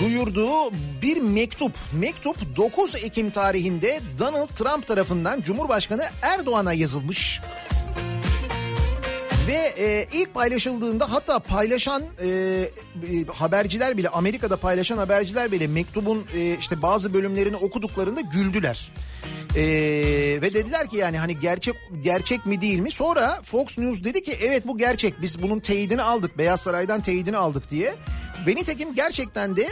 duyurduğu bir mektup. Mektup 9 Ekim tarihinde Donald Trump tarafından Cumhurbaşkanı Erdoğan'a yazılmış. Ve e, ilk paylaşıldığında hatta paylaşan e, e, haberciler bile Amerika'da paylaşan haberciler bile mektubun e, işte bazı bölümlerini okuduklarında güldüler. E, ve dediler ki yani hani gerçek gerçek mi değil mi? Sonra Fox News dedi ki evet bu gerçek. Biz bunun teyidini aldık. Beyaz Saray'dan teyidini aldık diye. Ve nitekim gerçekten de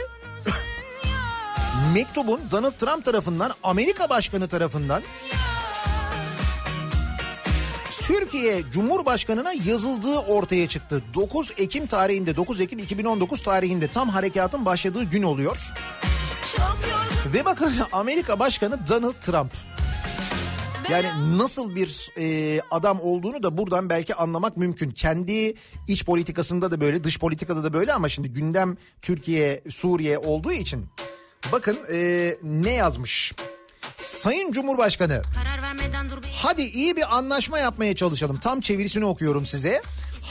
mektubun Donald Trump tarafından Amerika Başkanı tarafından Türkiye Cumhurbaşkanı'na yazıldığı ortaya çıktı. 9 Ekim tarihinde 9 Ekim 2019 tarihinde tam harekatın başladığı gün oluyor. Ve bakın Amerika Başkanı Donald Trump. Yani nasıl bir e, adam olduğunu da buradan belki anlamak mümkün. Kendi iç politikasında da böyle, dış politikada da böyle ama şimdi gündem Türkiye, Suriye olduğu için. Bakın e, ne yazmış. Sayın Cumhurbaşkanı Hadi iyi bir anlaşma yapmaya çalışalım. Tam çevirisini okuyorum size.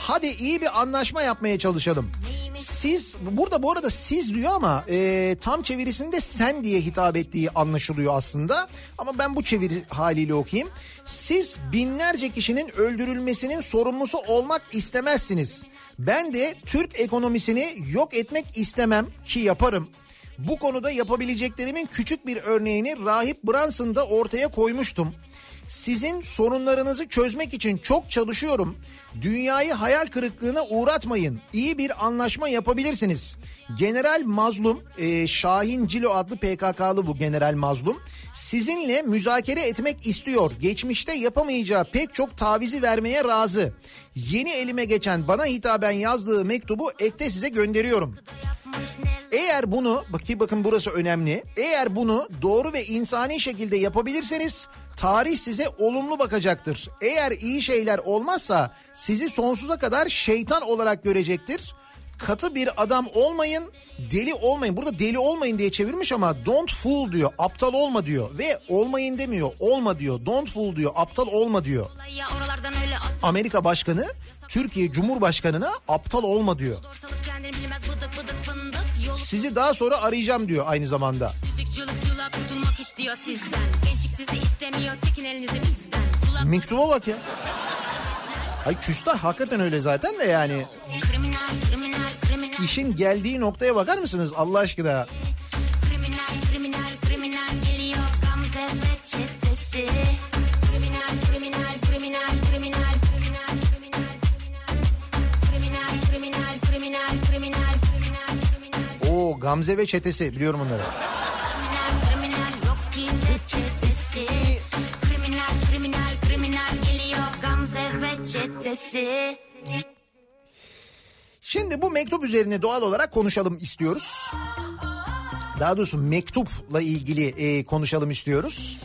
Hadi iyi bir anlaşma yapmaya çalışalım. Siz burada bu arada siz diyor ama e, tam çevirisinde sen diye hitap ettiği anlaşılıyor aslında. Ama ben bu çeviri haliyle okuyayım. Siz binlerce kişinin öldürülmesinin sorumlusu olmak istemezsiniz. Ben de Türk ekonomisini yok etmek istemem ki yaparım. Bu konuda yapabileceklerimin küçük bir örneğini Rahip Branson'da ortaya koymuştum. Sizin sorunlarınızı çözmek için çok çalışıyorum. Dünyayı hayal kırıklığına uğratmayın. İyi bir anlaşma yapabilirsiniz. General Mazlum, e, Şahin Cilo adlı PKK'lı bu General Mazlum. Sizinle müzakere etmek istiyor. Geçmişte yapamayacağı pek çok tavizi vermeye razı. Yeni elime geçen bana hitaben yazdığı mektubu ekte size gönderiyorum. Eğer bunu bakın bakın burası önemli. Eğer bunu doğru ve insani şekilde yapabilirseniz tarih size olumlu bakacaktır. Eğer iyi şeyler olmazsa sizi sonsuza kadar şeytan olarak görecektir. Katı bir adam olmayın, deli olmayın. Burada deli olmayın diye çevirmiş ama don't fool diyor. Aptal olma diyor ve olmayın demiyor. Olma diyor. Don't fool diyor. Aptal olma diyor. Amerika Başkanı Türkiye Cumhurbaşkanı'na aptal olma diyor. ortalık kendini bilmez bıdık bıdık fındık Sizi daha sonra arayacağım diyor aynı zamanda. Mektuba bak ya. Ay küstah hakikaten öyle zaten de yani. işin geldiği noktaya bakar mısınız Allah aşkına? Oo Gamze ve çetesi biliyorum onları. Şimdi bu mektup üzerine doğal olarak konuşalım istiyoruz. Daha doğrusu mektupla ilgili e, konuşalım istiyoruz.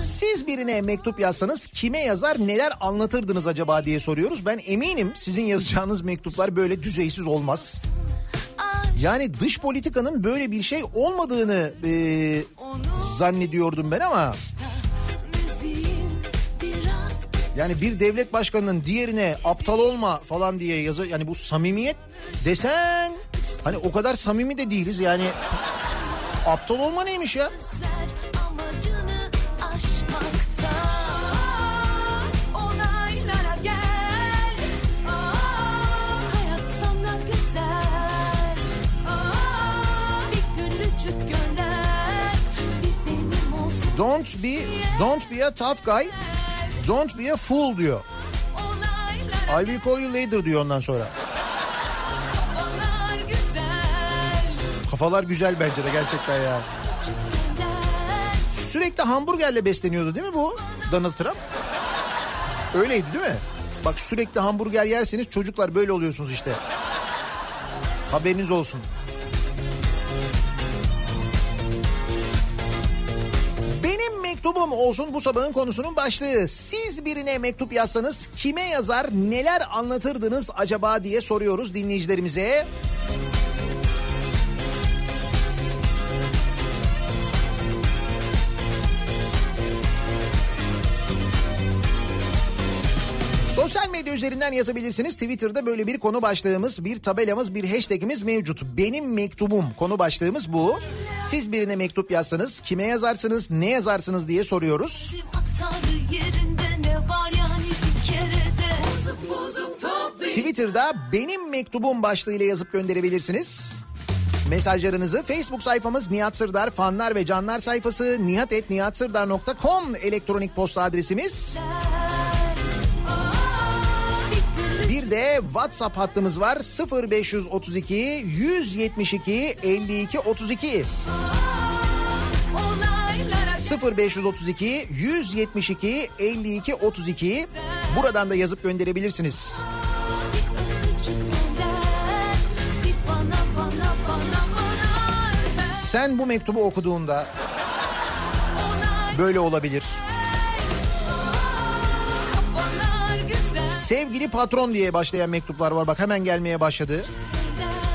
Siz birine mektup yazsanız kime yazar neler anlatırdınız acaba diye soruyoruz. Ben eminim sizin yazacağınız mektuplar böyle düzeysiz olmaz. Yani dış politikanın böyle bir şey olmadığını e, zannediyordum ben ama yani bir devlet başkanının diğerine aptal olma falan diye yazı yani bu samimiyet desen hani o kadar samimi de değiliz yani aptal olma neymiş ya? Don't be don't be a tough guy. Don't be a fool diyor. I will call you later diyor ondan sonra. kafalar güzel bence de gerçekten ya. Sürekli hamburgerle besleniyordu değil mi bu Donald Trump? Öyleydi değil mi? Bak sürekli hamburger yerseniz çocuklar böyle oluyorsunuz işte. Haberiniz olsun. Mektubum olsun bu sabahın konusunun başlığı. Siz birine mektup yazsanız kime yazar neler anlatırdınız acaba diye soruyoruz dinleyicilerimize. Sosyal üzerinden yazabilirsiniz. Twitter'da böyle bir konu başlığımız, bir tabelamız, bir hashtagimiz mevcut. Benim mektubum konu başlığımız bu. Siz birine mektup yazsanız kime yazarsınız, ne yazarsınız diye soruyoruz. Twitter'da benim mektubum başlığıyla yazıp gönderebilirsiniz. Mesajlarınızı Facebook sayfamız Nihat Sırdar fanlar ve canlar sayfası nihatetnihatsırdar.com elektronik posta adresimiz. Bir de WhatsApp hattımız var 0532 172 52 32 Olaylara 0532 172 52 32 buradan da yazıp gönderebilirsiniz. Sen bu mektubu okuduğunda böyle olabilir. Sevgili patron diye başlayan mektuplar var bak hemen gelmeye başladı.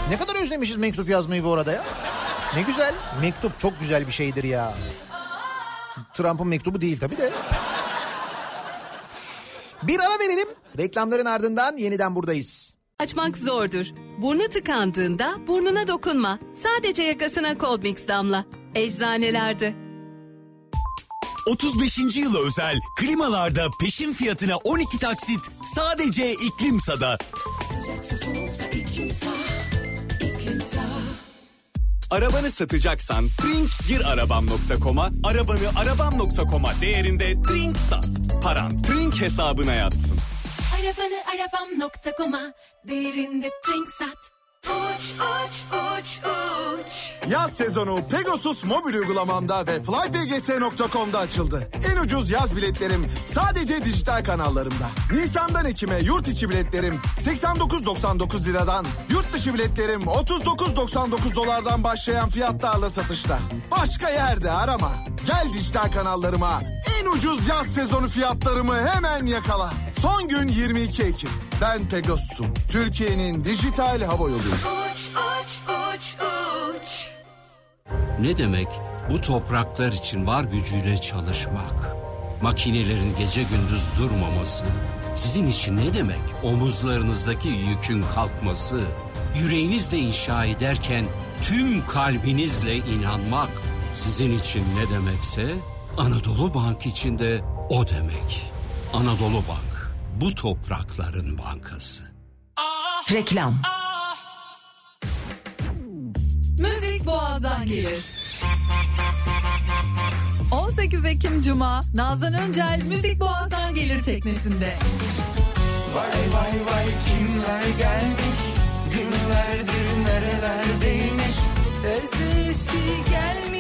Ne kadar özlemişiz mektup yazmayı bu arada ya. Ne güzel. Mektup çok güzel bir şeydir ya. Trump'ın mektubu değil tabii de. Bir ara verelim. Reklamların ardından yeniden buradayız. Açmak zordur. Burnu tıkandığında burnuna dokunma. Sadece yakasına Coldmix damla. Eczanelerde. 35. yıla özel klimalarda peşin fiyatına 12 taksit sadece İklimsa'da. Arabanı satacaksan Trink gir arabam.com'a, arabanı arabam.com'a değerinde Trink sat. Paran Trink hesabına yatsın. Arabanı arabam.com'a Değerinde drink sat Uç uç uç uç Yaz sezonu Pegasus mobil uygulamamda ve flypgs.com'da açıldı. En ucuz yaz biletlerim sadece dijital kanallarımda. Nisan'dan Ekim'e yurt içi biletlerim 89.99 liradan, yurt dışı biletlerim 39.99 dolardan başlayan fiyatlarla satışta. Başka yerde arama. Gel dijital kanallarıma. En ucuz yaz sezonu fiyatlarımı hemen yakala. Son gün 22 Ekim. Ben Pegasus'um. Türkiye'nin dijital hava yoluyum. Uç uç uç uç Ne demek bu topraklar için var gücüyle çalışmak? Makinelerin gece gündüz durmaması. Sizin için ne demek omuzlarınızdaki yükün kalkması? Yüreğinizle inşa ederken tüm kalbinizle inanmak. Sizin için ne demekse Anadolu Bank için de o demek. Anadolu Bank bu toprakların bankası. Reklam. Müzik boğazdan gelir. 18 Ekim Cuma Nazan Öncel Müzik Boğaz'dan gelir teknesinde. Vay vay vay kimler gelmiş Günlerdir nerelerdeymiş Özlesi gelmiş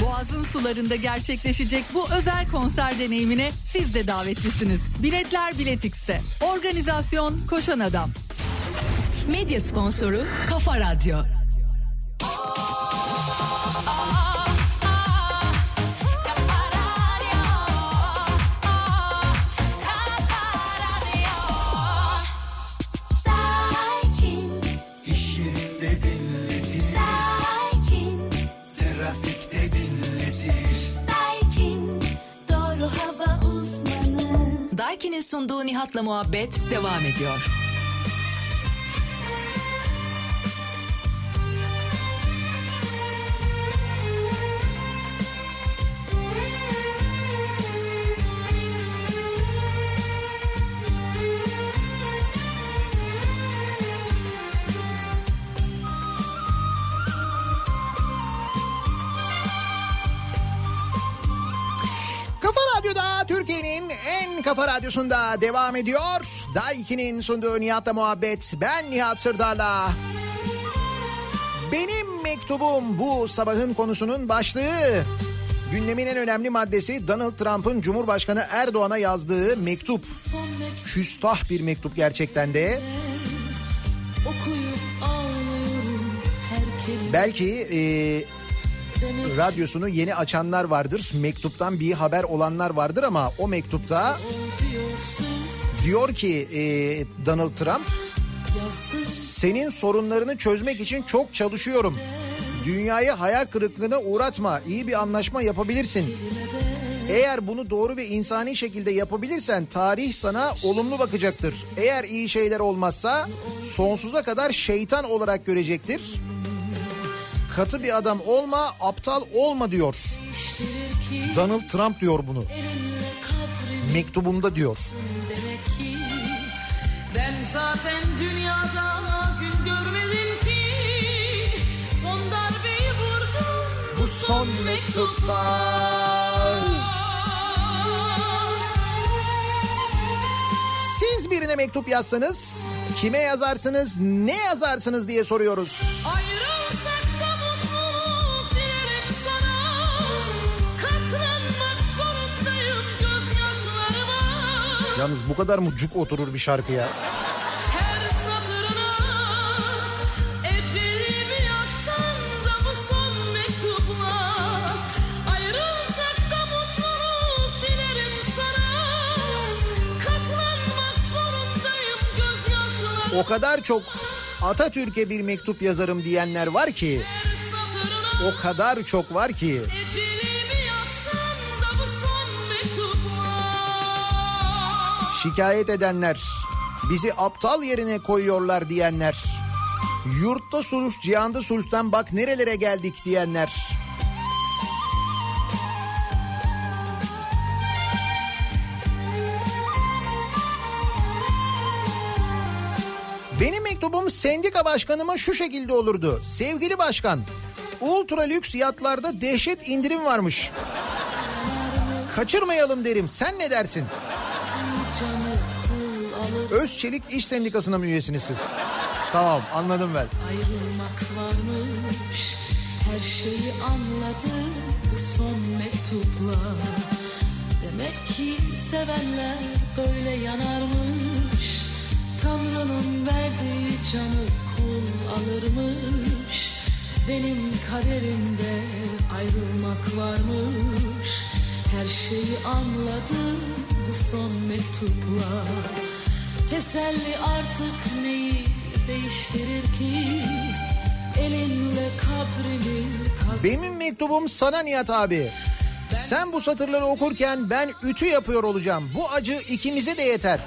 Boğaz'ın sularında gerçekleşecek bu özel konser deneyimine siz de davetlisiniz. Biletler Biletix'te. Organizasyon Koşan Adam. Medya sponsoru Kafa Radyo. Sunduğu Nihat'la muhabbet devam ediyor. Kafa radyosunda devam ediyor. Daiki'nin sunduğu Nihat'la muhabbet. Ben Nihat Sırdar'la. Benim mektubum bu sabahın konusunun başlığı. Gündemin en önemli maddesi Donald Trump'ın Cumhurbaşkanı Erdoğan'a yazdığı mektup. Küstah bir mektup gerçekten de. Belki e, radyosunu yeni açanlar vardır. Mektuptan bir haber olanlar vardır ama o mektupta diyor ki e, Donald Trump senin sorunlarını çözmek için çok çalışıyorum. Dünyayı hayal kırıklığına uğratma. İyi bir anlaşma yapabilirsin. Eğer bunu doğru ve insani şekilde yapabilirsen tarih sana olumlu bakacaktır. Eğer iyi şeyler olmazsa sonsuza kadar şeytan olarak görecektir. Katı bir adam olma, aptal olma diyor. Donald Trump diyor bunu. Mektubunda diyor. demek ki Ben zaten dünyada gün görmedim ki Son darbeyi vurdun bu son mektupta Siz birine mektup yazsanız kime yazarsınız, ne yazarsınız diye soruyoruz. Ayrılsak Yalnız bu kadar mı cuk oturur bir şarkıya? O kadar çok Atatürk'e bir mektup yazarım diyenler var ki, o kadar çok var ki. Şikayet edenler, bizi aptal yerine koyuyorlar diyenler, yurtta sulh, cihanda sulhtan bak nerelere geldik diyenler. Benim mektubum sendika başkanıma şu şekilde olurdu. Sevgili başkan, ultra lüks yatlarda dehşet indirim varmış. Kaçırmayalım derim. Sen ne dersin? Özçelik İş Sendikası'na mı üyesiniz siz? Tamam anladım ben. ayrılmak varmış. Her şeyi anladım bu son mektupla. Demek ki sevenler böyle yanarmış. Tanrı'nın verdiği canı kul alırmış. Benim kaderimde ayrılmak varmış Her şeyi anladım bu son mektupla Teselli artık neyi değiştirir ki Elinle kabrimi kaz Benim mektubum sana Nihat abi. Sen bu satırları okurken ben ütü yapıyor olacağım. Bu acı ikimize de yeter.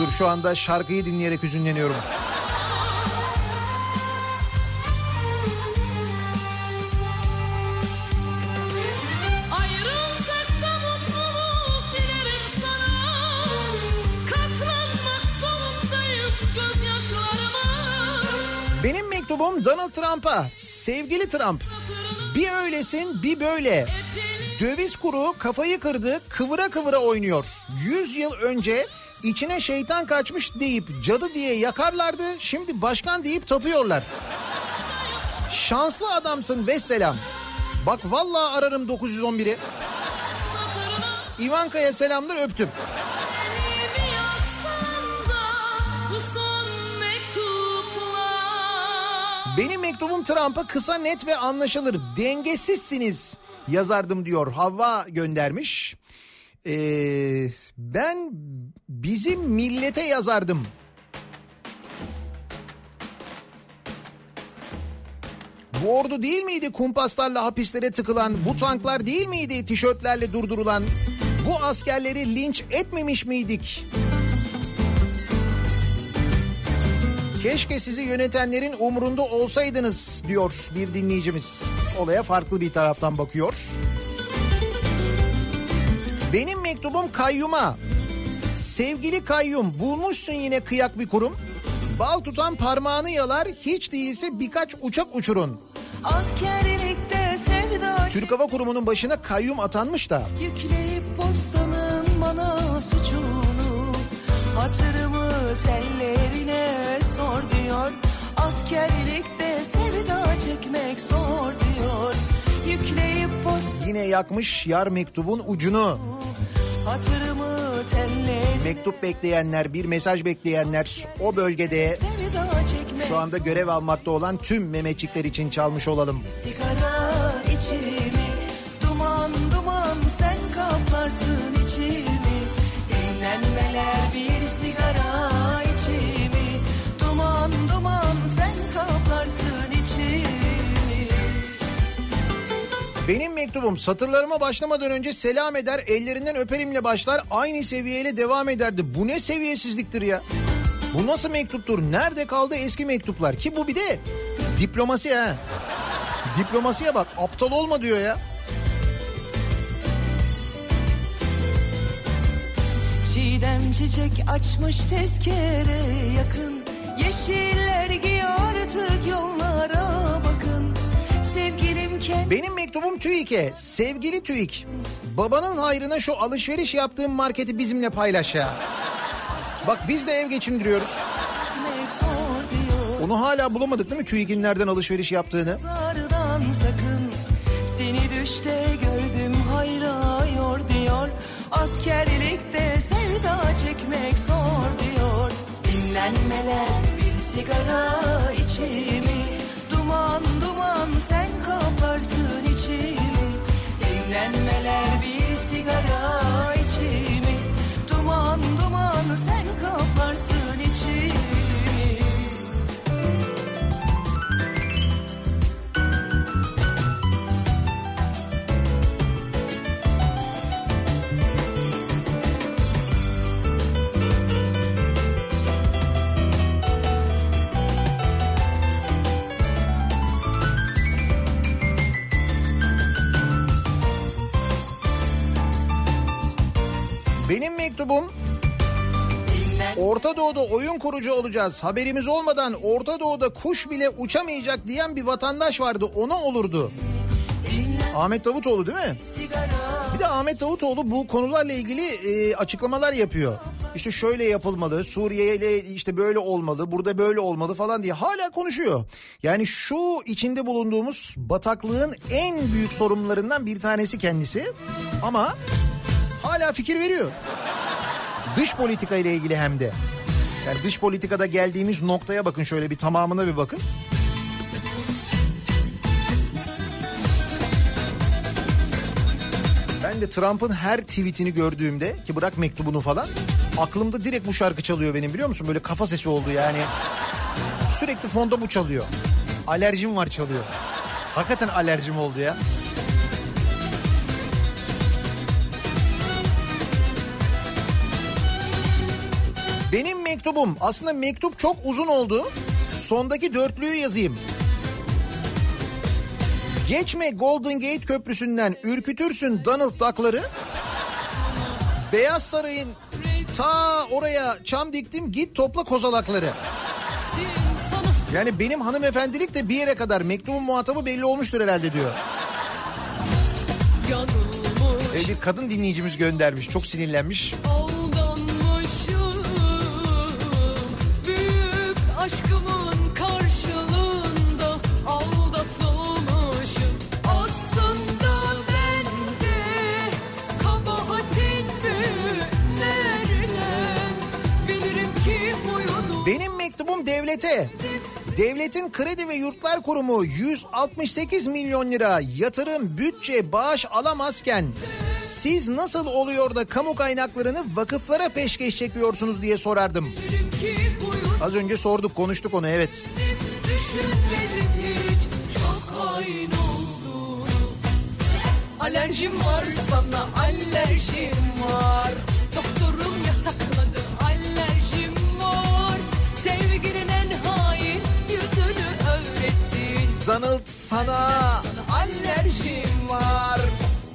Dur şu anda şarkıyı dinleyerek hüzünleniyorum. Mektubum Donald Trump'a. Sevgili Trump. Bir öylesin bir böyle. Döviz kuru kafayı kırdı kıvıra kıvıra oynuyor. 100 yıl önce içine şeytan kaçmış deyip cadı diye yakarlardı. Şimdi başkan deyip tapıyorlar. Şanslı adamsın vesselam. Bak vallahi ararım 911'i. Ivanka'ya selamlar öptüm. Benim mektubum Trump'a kısa net ve anlaşılır. Dengesizsiniz yazardım diyor. Havva göndermiş. Ee, ben bizim millete yazardım. Bu ordu değil miydi kumpaslarla hapislere tıkılan? Bu tanklar değil miydi tişörtlerle durdurulan? Bu askerleri linç etmemiş miydik? Keşke sizi yönetenlerin umrunda olsaydınız diyor bir dinleyicimiz. Olaya farklı bir taraftan bakıyor. Benim mektubum kayyuma. Sevgili kayyum bulmuşsun yine kıyak bir kurum. Bal tutan parmağını yalar hiç değilse birkaç uçak uçurun. Askerlikte sevda Türk Hava Kurumu'nun başına kayyum atanmış da. yükleyip postanın bana suçunu Hatırımı tellerine sor diyor Askerlikte sevda çekmek zor diyor Yükleyip postanın Yine yakmış yar mektubun ucunu. hatırımı tellerine Mektup bekleyenler, bir mesaj bekleyenler o bölgede şu anda görev almakta olan tüm Mehmetçikler için çalmış olalım. Sigara içimi Duman duman sen kaplarsın içimi Dinlenmeler bir sigara içimi Duman duman sen kaplarsın içimi Benim mektubum satırlarıma başlamadan önce selam eder, ellerinden öperimle başlar, aynı seviyeyle devam ederdi. Bu ne seviyesizliktir ya? Bu nasıl mektuptur? Nerede kaldı eski mektuplar? Ki bu bir de diplomasi ha. Diplomasiye bak aptal olma diyor ya. Çiğdem çiçek açmış tezkere yakın Yeşiller giy artık yollara bakın Sevgilim kendi Benim mektubum TÜİK'e. Sevgili TÜİK. Babanın hayrına şu alışveriş yaptığım marketi bizimle paylaş ya. Bak biz de ev geçindiriyoruz. Onu hala bulamadık değil mi TÜİK'in nereden alışveriş yaptığını? Sakın Seni düşte gördüm hayra yor diyor Askerlikte sevda çekmek zor diyor. Dinlenmeler bir sigara içimi. Duman duman sen kaparsın içimi. Dinlenmeler bir sigara içimi. Duman duman sen kaparsın içimi Benim mektubum Orta Doğu'da oyun kurucu olacağız. Haberimiz olmadan Orta Doğu'da kuş bile uçamayacak diyen bir vatandaş vardı. Ona olurdu. Ahmet Davutoğlu değil mi? Bir de Ahmet Davutoğlu bu konularla ilgili e, açıklamalar yapıyor. İşte şöyle yapılmalı, Suriye ile işte böyle olmalı, burada böyle olmalı falan diye hala konuşuyor. Yani şu içinde bulunduğumuz bataklığın en büyük sorunlarından bir tanesi kendisi. Ama hala fikir veriyor. Dış politika ile ilgili hem de. Yani dış politikada geldiğimiz noktaya bakın şöyle bir tamamına bir bakın. Ben de Trump'ın her tweetini gördüğümde ki bırak mektubunu falan aklımda direkt bu şarkı çalıyor benim biliyor musun? Böyle kafa sesi oldu yani. Sürekli fonda bu çalıyor. Alerjim var çalıyor. Hakikaten alerjim oldu ya. Benim mektubum aslında mektup çok uzun oldu. Sondaki dörtlüğü yazayım. Geçme Golden Gate Köprüsü'nden ürkütürsün Donald Duck'ları. Beyaz Saray'ın ta oraya çam diktim git topla kozalakları. Yani benim hanımefendilik de bir yere kadar mektubun muhatabı belli olmuştur herhalde diyor. Ee, bir kadın dinleyicimiz göndermiş çok sinirlenmiş. Aldanmışım devlete. Devletin Kredi ve Yurtlar Kurumu 168 milyon lira yatırım, bütçe, bağış alamazken siz nasıl oluyor da kamu kaynaklarını vakıflara peşkeş çekiyorsunuz diye sorardım. Az önce sorduk, konuştuk onu evet. Alerjim var sana alerjim var Doktorum Donald sana alerjim var.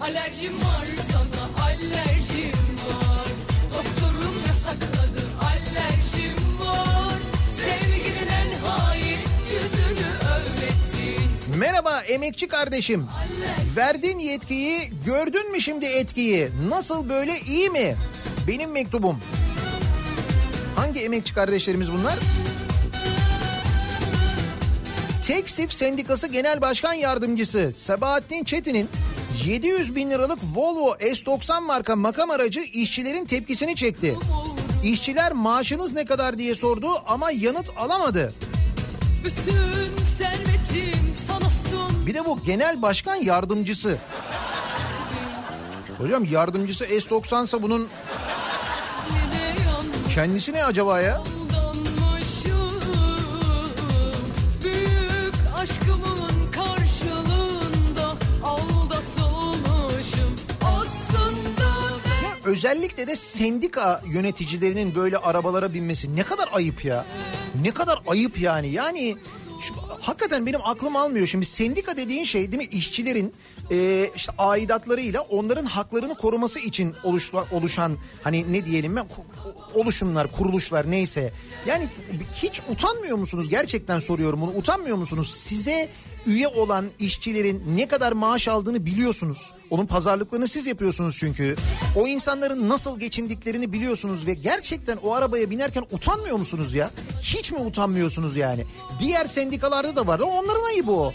Alerjim var sana alerjim var Doktorum yasakladı alerjim var Sevginin en hain yüzünü öğrettin Merhaba emekçi kardeşim. Verdin yetkiyi, gördün mü şimdi etkiyi? Nasıl böyle iyi mi? Benim mektubum. Hangi emekçi kardeşlerimiz bunlar? Teksif Sendikası Genel Başkan Yardımcısı Sabahattin Çetin'in 700 bin liralık Volvo S90 marka makam aracı işçilerin tepkisini çekti. İşçiler maaşınız ne kadar diye sordu ama yanıt alamadı. Bütün servetim sana sun Bir de bu genel başkan yardımcısı. Hocam yardımcısı S90 ise bunun Yine yandım kendisi ne acaba ya? Özellikle de sendika yöneticilerinin böyle arabalara binmesi ne kadar ayıp ya. Ne kadar ayıp yani. Yani şu, hakikaten benim aklım almıyor. Şimdi sendika dediğin şey değil mi? İşçilerin e, işte aidatlarıyla onların haklarını koruması için oluşan, oluşan hani ne diyelim ben oluşumlar, kuruluşlar neyse. Yani hiç utanmıyor musunuz? Gerçekten soruyorum bunu. Utanmıyor musunuz? Size üye olan işçilerin ne kadar maaş aldığını biliyorsunuz. Onun pazarlıklarını siz yapıyorsunuz çünkü. O insanların nasıl geçindiklerini biliyorsunuz ve gerçekten o arabaya binerken utanmıyor musunuz ya? Hiç mi utanmıyorsunuz yani? Diğer sendikalarda da var. Onların ayıbı o.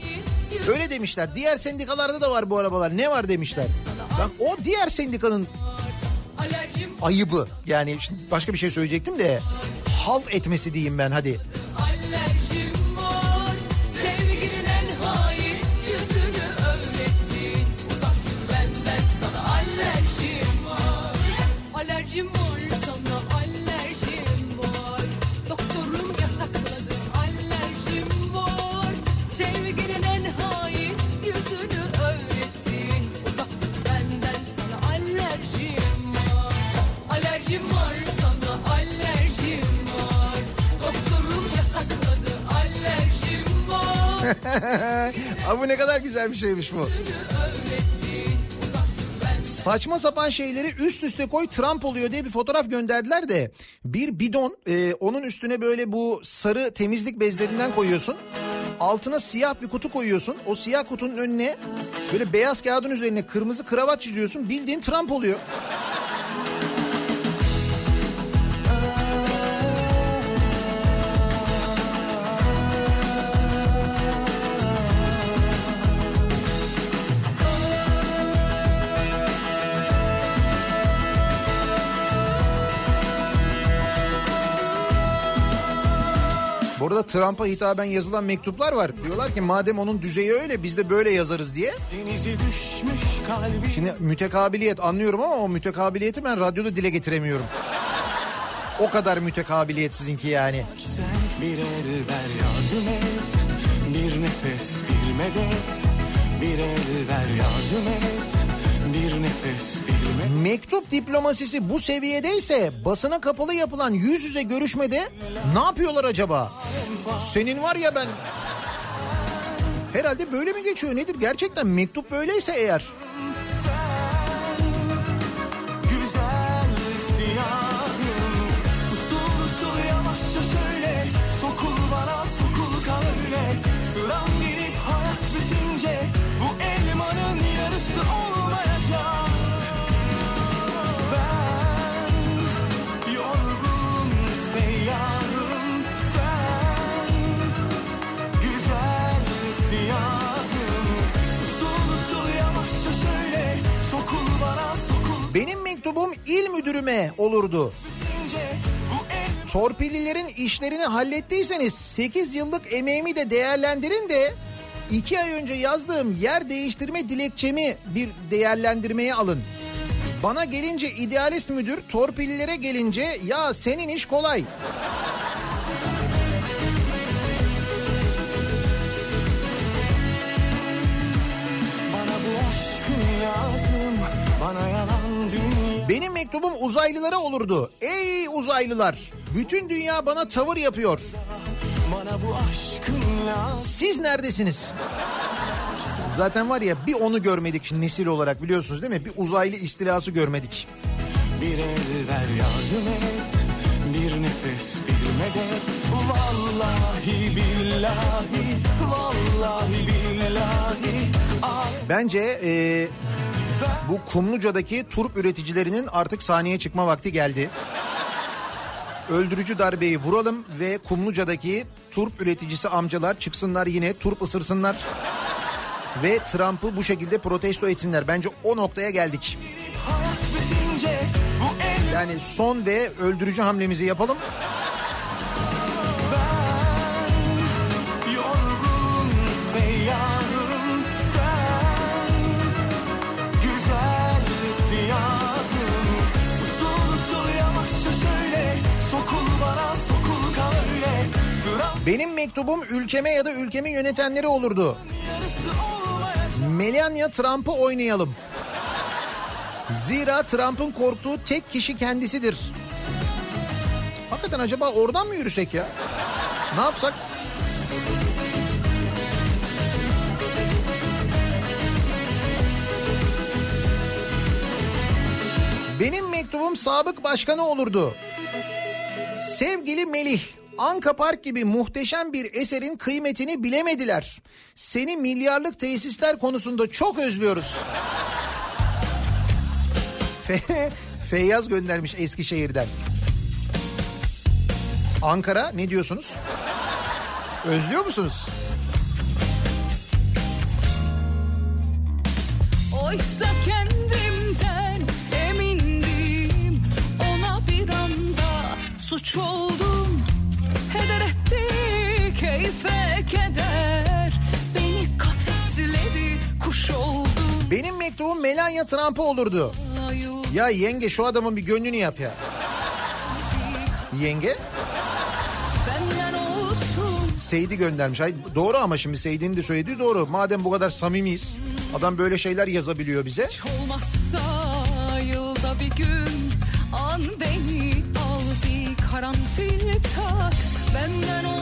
Öyle demişler. Diğer sendikalarda da var bu arabalar. Ne var demişler. Lan o diğer sendikanın ayıbı. Yani başka bir şey söyleyecektim de halt etmesi diyeyim ben hadi. (laughs) Abi ne kadar güzel bir şeymiş bu. Saçma sapan şeyleri üst üste koy Trump oluyor diye bir fotoğraf gönderdiler de bir bidon e, onun üstüne böyle bu sarı temizlik bezlerinden koyuyorsun. Altına siyah bir kutu koyuyorsun. O siyah kutunun önüne böyle beyaz kağıdın üzerine kırmızı kravat çiziyorsun. Bildiğin Trump oluyor. Arada Trump'a hitaben yazılan mektuplar var. Diyorlar ki madem onun düzeyi öyle biz de böyle yazarız diye. Şimdi mütekabiliyet anlıyorum ama o mütekabiliyeti ben radyoda dile getiremiyorum. O kadar mütekabiliyet sizinki yani. Sen bir el ver yardım et Bir nefes bir medet Bir el ver yardım et Bir nefes bir medet Mektup diplomasisi bu seviyedeyse basına kapalı yapılan yüz yüze görüşmede ne yapıyorlar acaba? Senin var ya ben... Herhalde böyle mi geçiyor nedir? Gerçekten mektup böyleyse eğer. Sıram gelip hayat bitince Bu elmanın yarısı olmayacak mektubum il müdürüme olurdu. Torpillilerin işlerini hallettiyseniz 8 yıllık emeğimi de değerlendirin de 2 ay önce yazdığım yer değiştirme dilekçemi bir değerlendirmeye alın. Bana gelince idealist müdür, torpillilere gelince ya senin iş kolay. Bana bu aşkın lazım Bana yalan dünya Benim mektubum uzaylılara olurdu. Ey uzaylılar! Bütün dünya bana tavır yapıyor. Siz neredesiniz? Zaten var ya bir onu görmedik nesil olarak biliyorsunuz değil mi? Bir uzaylı istilası görmedik. Bir el ver yardım et Bir nefes bir medet Vallahi billahi Vallahi billahi Ay Bence e, bu Kumluca'daki turp üreticilerinin artık sahneye çıkma vakti geldi. Öldürücü darbeyi vuralım ve Kumluca'daki turp üreticisi amcalar çıksınlar yine turp ısırsınlar. Ve Trump'ı bu şekilde protesto etsinler. Bence o noktaya geldik. Yani son ve öldürücü hamlemizi yapalım. Benim mektubum ülkeme ya da ülkemi yönetenlere olurdu. Melania Trump'ı oynayalım. Zira Trump'ın korktuğu tek kişi kendisidir. Hakikaten acaba oradan mı yürüsek ya? Ne yapsak? Benim mektubum sabık başkanı olurdu. Sevgili Melih, Anka Park gibi muhteşem bir eserin kıymetini bilemediler. Seni milyarlık tesisler konusunda çok özlüyoruz. (laughs) Fe- Feyyaz göndermiş Eskişehir'den. Ankara ne diyorsunuz? Özlüyor musunuz? Oysa kendimden emindim Ona bir anda suç etti keyfe keder Beni kafesledi kuş oldum Benim mektubum Melania Trump'a olurdu. Ya yenge şu adamın bir gönlünü yap ya. Yenge Seydi göndermiş. Ay, doğru ama şimdi Seydi'nin de söylediği doğru. Madem bu kadar samimiyiz. Adam böyle şeyler yazabiliyor bize. Olmazsa yılda bir gün an beni al bir karanfil tak benden olsun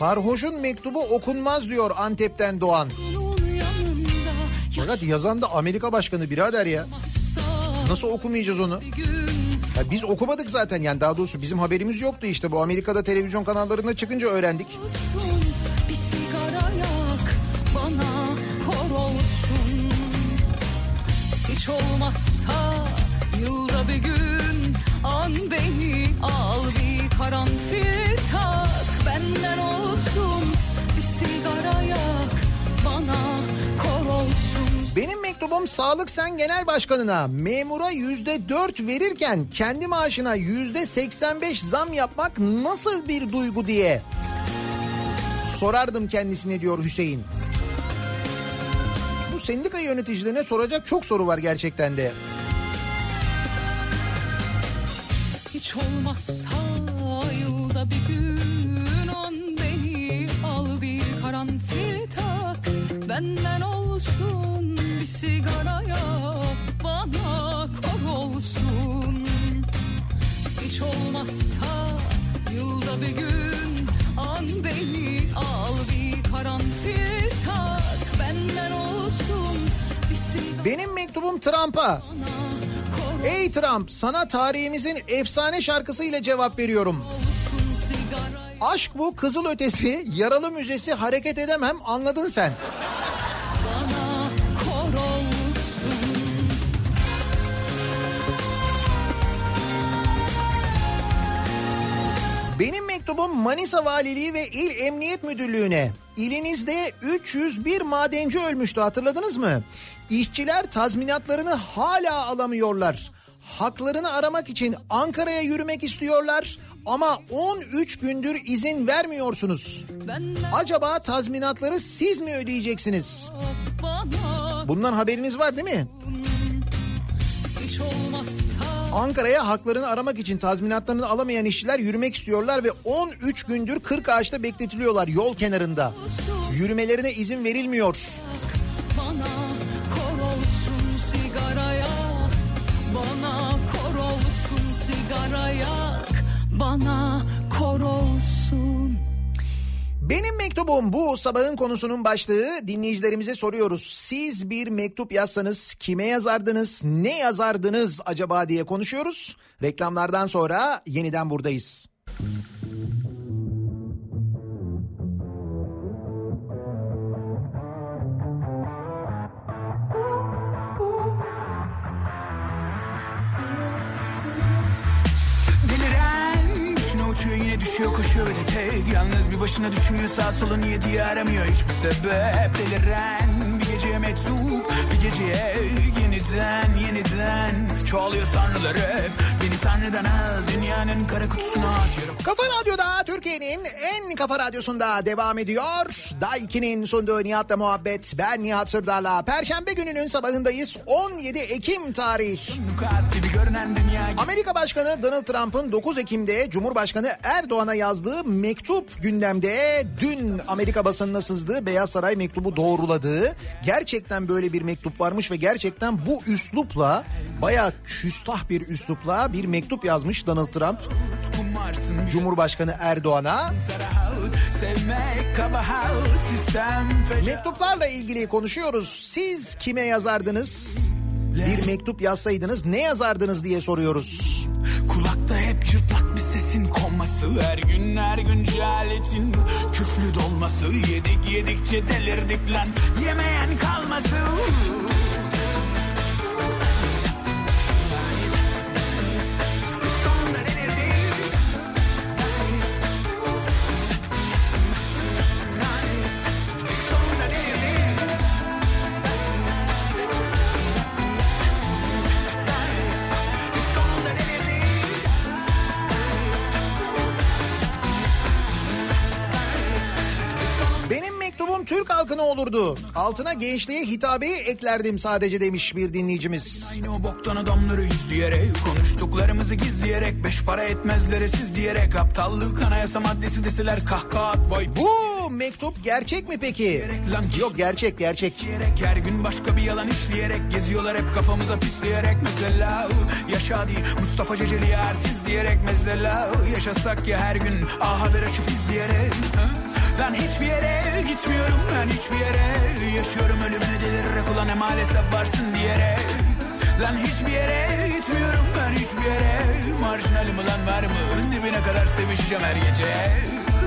Sarhoşun mektubu okunmaz diyor Antep'ten Doğan. Fakat yazan da Amerika Başkanı birader ya. Nasıl okumayacağız onu? Ya biz okumadık zaten yani daha doğrusu bizim haberimiz yoktu işte bu Amerika'da televizyon kanallarında çıkınca öğrendik. hiç olmazsa yılda bir gün an beni al bir karanfil tak benden olsun bir sigara yak bana kor olsun Benim mektubum Sağlık Sen Genel Başkanı'na memura yüzde dört verirken kendi maaşına yüzde seksen beş zam yapmak nasıl bir duygu diye sorardım kendisine diyor Hüseyin. Bu sendika yöneticilerine soracak çok soru var gerçekten de. Hiç olmazsa benden olsun bir sigara yak bana kor olsun hiç olmazsa yılda bir gün an beni al bir karanfil tak benden olsun bir sigara Benim mektubum Trump'a. Ey Trump sana tarihimizin efsane şarkısıyla cevap veriyorum. Aşk bu kızıl ötesi yaralı müzesi hareket edemem anladın sen. Benim mektubum Manisa Valiliği ve İl Emniyet Müdürlüğü'ne. İlinizde 301 madenci ölmüştü hatırladınız mı? İşçiler tazminatlarını hala alamıyorlar. Haklarını aramak için Ankara'ya yürümek istiyorlar ama 13 gündür izin vermiyorsunuz. Acaba tazminatları siz mi ödeyeceksiniz? Bundan haberiniz var değil mi? Ankara'ya haklarını aramak için tazminatlarını alamayan işçiler yürümek istiyorlar ve 13 gündür 40 ağaçta bekletiliyorlar yol kenarında. Yürümelerine izin verilmiyor. bana sigaraya bana kor olsun sigaraya bana kor olsun Benim mektubum bu sabahın konusunun başlığı dinleyicilerimize soruyoruz. Siz bir mektup yazsanız kime yazardınız, ne yazardınız acaba diye konuşuyoruz. Reklamlardan sonra yeniden buradayız. Uçuyor yine düşüyor koşuyor ve tek. Yalnız bir başına düşünüyor sağ sola niye diye aramıyor hiçbir sebep. Deliren bir geceye mektup bir geceye yeniden yeniden Çoğalıyor sanrılar hep beni tanrıdan al dünyanın kara kutusuna at Kafa Radyo'da Türkiye'nin en kafa radyosunda devam ediyor. Day 2'nin sunduğu Nihat'la muhabbet. Ben Nihat Sırdar'la. Perşembe gününün sabahındayız. 17 Ekim tarih. Amerika Başkanı Donald Trump'ın 9 Ekim'de Cumhurbaşkanı Erdoğan'a yazdığı mektup gündemde. Dün Amerika basınına sızdığı Beyaz Saray mektubu doğruladığı. Gerçekten böyle bir mektup varmış ve gerçekten bu üslupla bayağı küstah bir üslupla bir mektup yazmış Donald Trump. Cumhurbaşkanı Erdoğan'a. Mektuplarla ilgili konuşuyoruz. Siz kime yazardınız? Bir mektup yazsaydınız ne yazardınız diye soruyoruz. Kulakta hep cırtlak bir sesin konması Her gün her gün cehaletin küflü dolması Yedik yedikçe delirdik lan yemeyen kalması olurdu. Altına gençliğe hitabeyi eklerdim sadece demiş bir dinleyicimiz. Aynı o boktan adamları izleyerek Konuştuklarımızı gizleyerek Beş para etmezlere siz diyerek Aptallık anayasa maddesi deseler kahkaha at boy Bu mektup gerçek mi peki? Yok gerçek gerçek. Her gün başka bir yalan işleyerek Geziyorlar hep kafamıza pisleyerek Mesela yaşa değil Mustafa Ceceli artist diyerek Mesela yaşasak ya her gün A Haber açıp izleyerek ha? Ben hiçbir yere gitmiyorum ben hiçbir yere Yaşıyorum ölümünü delirerek ulan ne maalesef varsın diyerek Lan hiçbir yere gitmiyorum ben hiçbir yere Marjinalim ulan var mı dibine kadar sevişeceğim her gece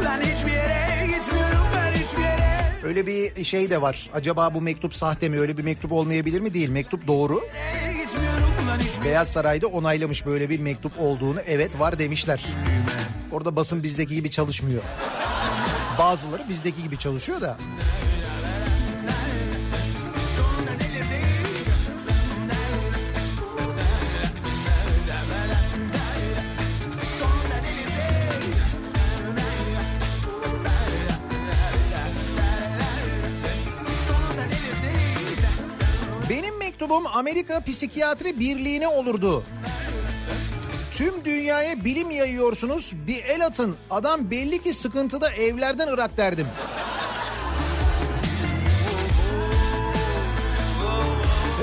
Lan hiçbir yere gitmiyorum ben hiçbir yere Öyle bir şey de var. Acaba bu mektup sahte mi? Öyle bir mektup olmayabilir mi? Değil. Mektup doğru. Beyaz Saray'da onaylamış böyle bir mektup olduğunu. Evet var demişler. Orada basın bizdeki gibi çalışmıyor. Bazıları bizdeki gibi çalışıyor da. Benim mektubum Amerika Psikiyatri Birliği'ne olurdu. Tüm dünyaya bilim yayıyorsunuz. Bir el atın. Adam belli ki sıkıntıda evlerden ırak derdim.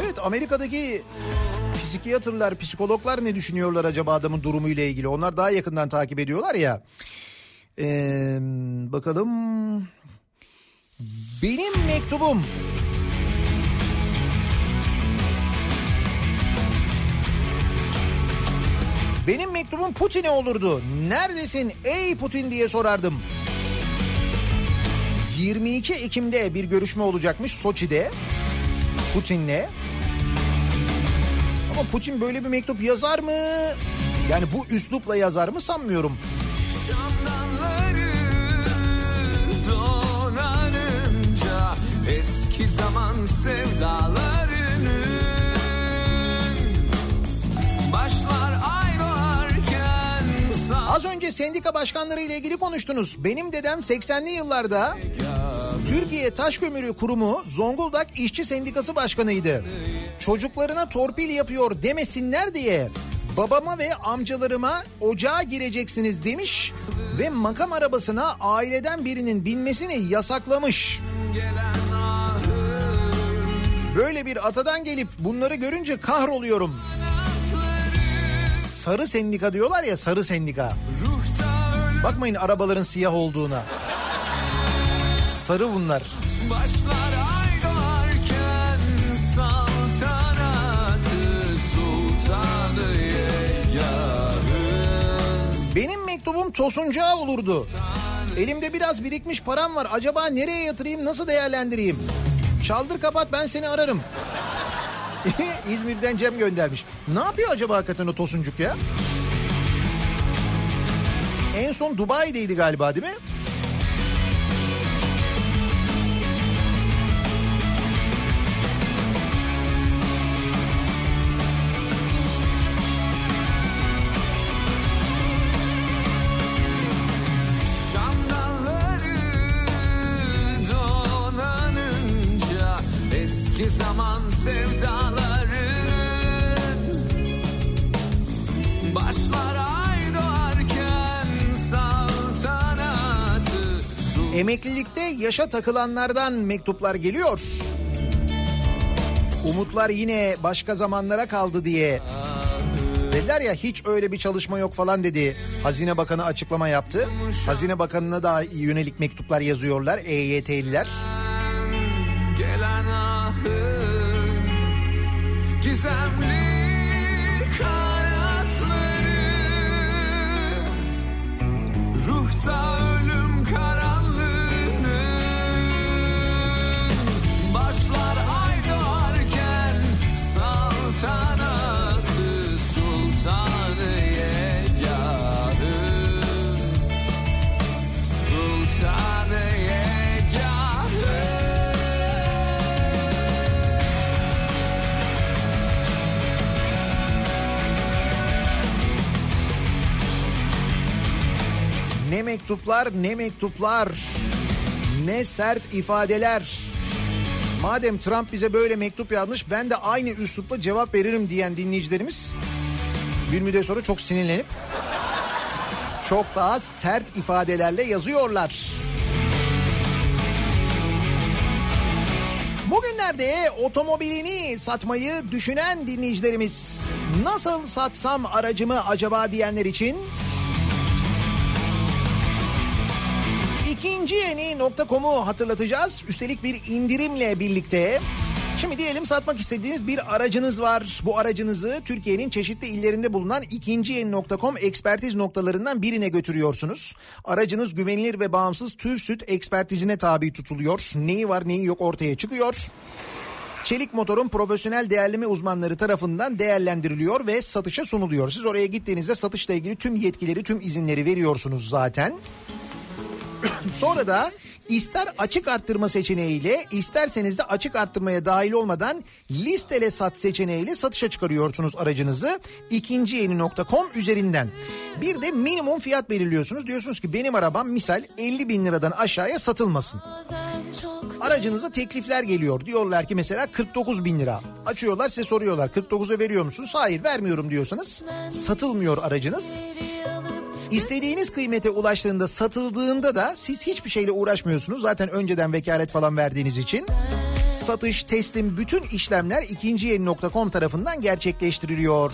Evet Amerika'daki psikiyatrlar, psikologlar ne düşünüyorlar acaba adamın durumuyla ilgili? Onlar daha yakından takip ediyorlar ya. Ee, bakalım. Benim mektubum Benim mektubum Putin'e olurdu. Neredesin ey Putin diye sorardım. 22 Ekim'de bir görüşme olacakmış Soçi'de Putin'le. Ama Putin böyle bir mektup yazar mı? Yani bu üslupla yazar mı sanmıyorum. Eski zaman sevdalarının başlar Az önce sendika başkanları ile ilgili konuştunuz. Benim dedem 80'li yıllarda Türkiye Taş Kömürü Kurumu Zonguldak İşçi Sendikası Başkanıydı. Çocuklarına torpil yapıyor demesinler diye babama ve amcalarıma ocağa gireceksiniz demiş ve makam arabasına aileden birinin binmesini yasaklamış. Böyle bir atadan gelip bunları görünce kahroluyorum. Sarı sendika diyorlar ya sarı sendika. Bakmayın arabaların siyah olduğuna. Sarı bunlar. başlar ay doğarken saltanatı sultanı Benim mektubum Tosuncağa olurdu. Elimde biraz birikmiş param var. Acaba nereye yatırayım, nasıl değerlendireyim? Çaldır kapat ben seni ararım. (laughs) İzmir'den Cem göndermiş. Ne yapıyor acaba hakikaten o Tosuncuk ya? En son Dubai'deydi galiba değil mi? Yaşa takılanlardan mektuplar geliyor. Umutlar yine başka zamanlara kaldı diye. Dediler ya hiç öyle bir çalışma yok falan dedi. Hazine Bakanı açıklama yaptı. Hazine Bakanı'na da yönelik mektuplar yazıyorlar EYT'liler. gelen ahı gizemli hayatları ruhta ölüm karanlığını Ne mektuplar ne mektuplar. Ne sert ifadeler. Madem Trump bize böyle mektup yazmış ben de aynı üslupla cevap veririm diyen dinleyicilerimiz bir müddet sonra çok sinirlenip çok daha sert ifadelerle yazıyorlar. Bugünlerde otomobilini satmayı düşünen dinleyicilerimiz nasıl satsam aracımı acaba diyenler için İkinci yeni.com'u hatırlatacağız. Üstelik bir indirimle birlikte. Şimdi diyelim satmak istediğiniz bir aracınız var. Bu aracınızı Türkiye'nin çeşitli illerinde bulunan ikinci yeni.com ekspertiz noktalarından birine götürüyorsunuz. Aracınız güvenilir ve bağımsız tüv süt ekspertizine tabi tutuluyor. Neyi var neyi yok ortaya çıkıyor. Çelik motorun profesyonel değerleme uzmanları tarafından değerlendiriliyor ve satışa sunuluyor. Siz oraya gittiğinizde satışla ilgili tüm yetkileri, tüm izinleri veriyorsunuz zaten. (coughs) Sonra da ister açık arttırma seçeneğiyle isterseniz de açık arttırmaya dahil olmadan listele sat seçeneğiyle satışa çıkarıyorsunuz aracınızı ikinci yeni.com üzerinden. Bir de minimum fiyat belirliyorsunuz. Diyorsunuz ki benim arabam misal 50 bin liradan aşağıya satılmasın. Aracınıza teklifler geliyor. Diyorlar ki mesela 49 bin lira. Açıyorlar size soruyorlar 49'a veriyor musunuz? Hayır vermiyorum diyorsanız satılmıyor aracınız. İstediğiniz kıymete ulaştığında satıldığında da siz hiçbir şeyle uğraşmıyorsunuz. Zaten önceden vekalet falan verdiğiniz için. Satış, teslim bütün işlemler ikinciyeni.com tarafından gerçekleştiriliyor.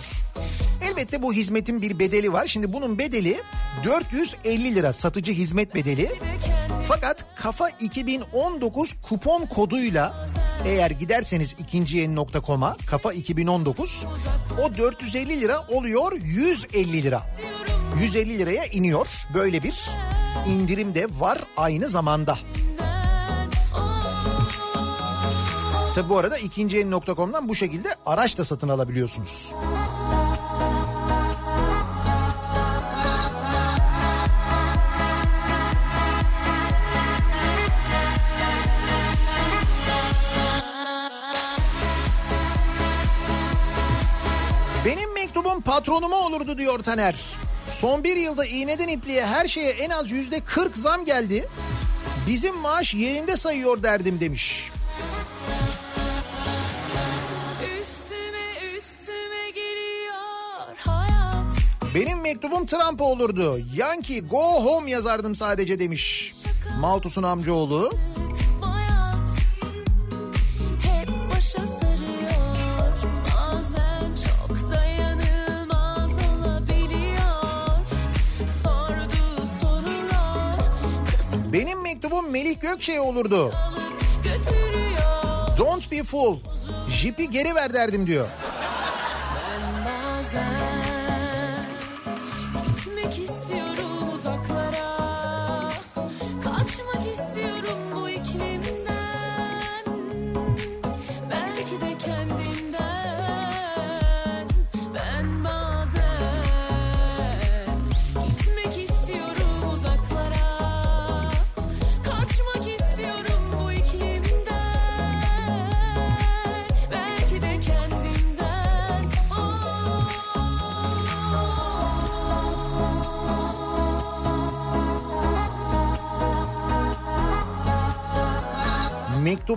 Elbette bu hizmetin bir bedeli var. Şimdi bunun bedeli 450 lira satıcı hizmet bedeli. Fakat Kafa 2019 kupon koduyla Eğer giderseniz ikinciyeni.com'a kafa 2019 o 450 lira oluyor 150 lira. 150 liraya iniyor. Böyle bir indirim de var aynı zamanda. Tabi bu arada ikinciyeni.com'dan bu şekilde araç da satın alabiliyorsunuz. Benim mektubum patronuma olurdu diyor Taner. Son bir yılda iğneden ipliğe her şeye en az yüzde 40 zam geldi. Bizim maaş yerinde sayıyor derdim demiş. Üstüme üstüme geliyor hayat Benim mektubum Trump'a olurdu. Yankee go home yazardım sadece demiş. Maltus'un amcaoğlu. hayat Benim mektubum Melih Gökçe'ye olurdu. Don't be fool. Jipi geri ver derdim diyor.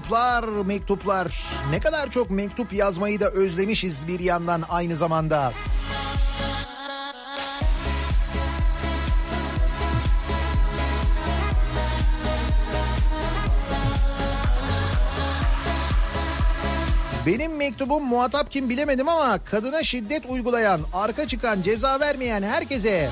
Mektuplar, mektuplar. Ne kadar çok mektup yazmayı da özlemişiz bir yandan aynı zamanda. Benim mektubum muhatap kim bilemedim ama kadına şiddet uygulayan, arka çıkan, ceza vermeyen herkese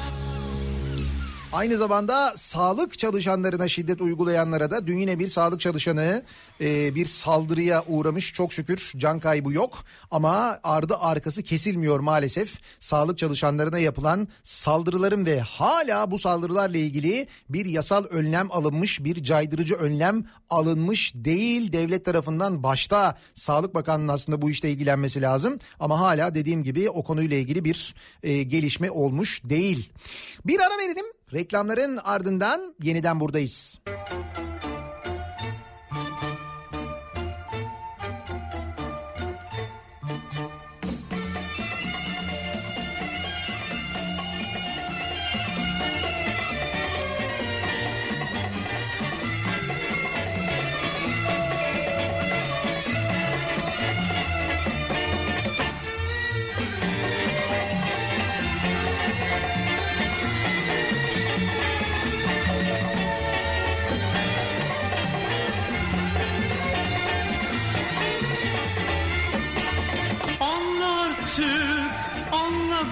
Aynı zamanda sağlık çalışanlarına şiddet uygulayanlara da dün yine bir sağlık çalışanı e, bir saldırıya uğramış. Çok şükür can kaybı yok. Ama ardı arkası kesilmiyor maalesef. Sağlık çalışanlarına yapılan saldırıların ve hala bu saldırılarla ilgili bir yasal önlem alınmış bir caydırıcı önlem alınmış değil. Devlet tarafından başta Sağlık Bakanlığı'nın aslında bu işte ilgilenmesi lazım. Ama hala dediğim gibi o konuyla ilgili bir e, gelişme olmuş değil. Bir ara verelim reklamların ardından yeniden buradayız. Anla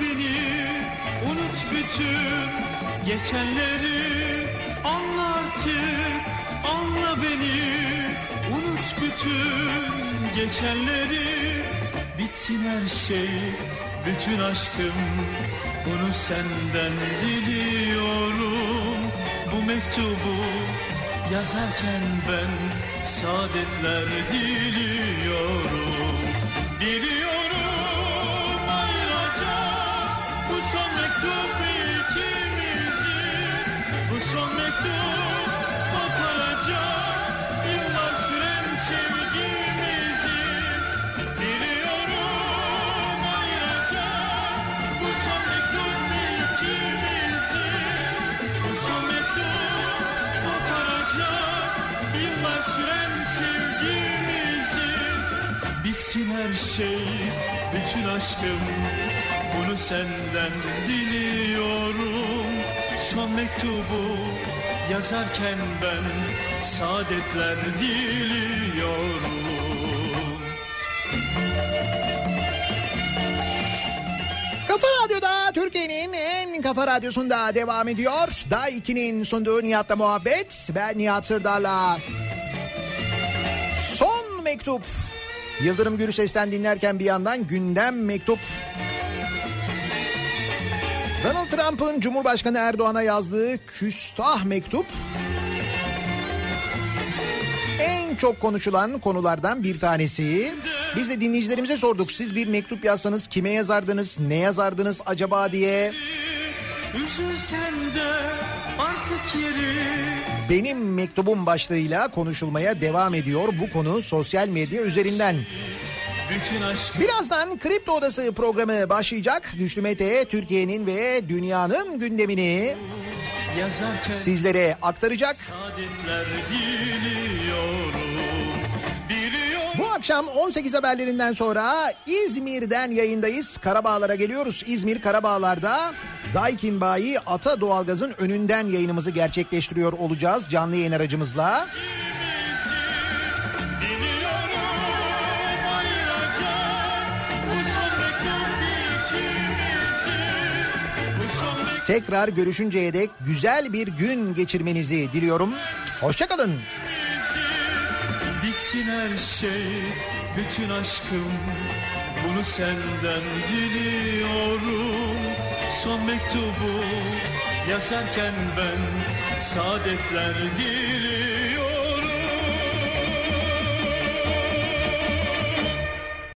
beni, unut bütün geçenleri. Anla artık, anla beni, unut bütün geçenleri. Bitsin her şey, bütün aşkım, bunu senden diliyorum. Bu mektubu yazarken ben saadetler diliyorum. Biliyorum Bu son mektup koparacak yıllar süren sevgimizi. Biliyorum ayıracak bu son mektup ikimizi. Yıllar süren sevgimizi. Bitsin her şey, bütün aşkım Bunu senden diliyorum Son mektubu yazarken ben Saadetler diliyorum Kafa Radyo'da Türkiye'nin en kafa radyosunda devam ediyor. Daha 2'nin sunduğu Nihat'la muhabbet. Ben Nihat Sırdar'la. Son mektup. Yıldırım Gürses'ten dinlerken bir yandan gündem mektup. Donald Trump'ın Cumhurbaşkanı Erdoğan'a yazdığı küstah mektup en çok konuşulan konulardan bir tanesi. Biz de dinleyicilerimize sorduk. Siz bir mektup yazsanız kime yazardınız, ne yazardınız acaba diye. Benim mektubum başlığıyla konuşulmaya devam ediyor bu konu sosyal medya üzerinden. Birazdan Kripto Odası programı başlayacak. Güçlü Mete Türkiye'nin ve dünyanın gündemini sizlere aktaracak. Bu akşam 18 haberlerinden sonra İzmir'den yayındayız. Karabağlar'a geliyoruz. İzmir Karabağlar'da Daikin Bayi Ata Doğalgaz'ın önünden yayınımızı gerçekleştiriyor olacağız canlı yayın aracımızla. bu Tekrar görüşünceye dek güzel bir gün geçirmenizi diliyorum. Hoşçakalın. Bitsin her şey, bütün aşkım Bunu senden diliyorum Son mektubu yazarken ben Saadetler diliyorum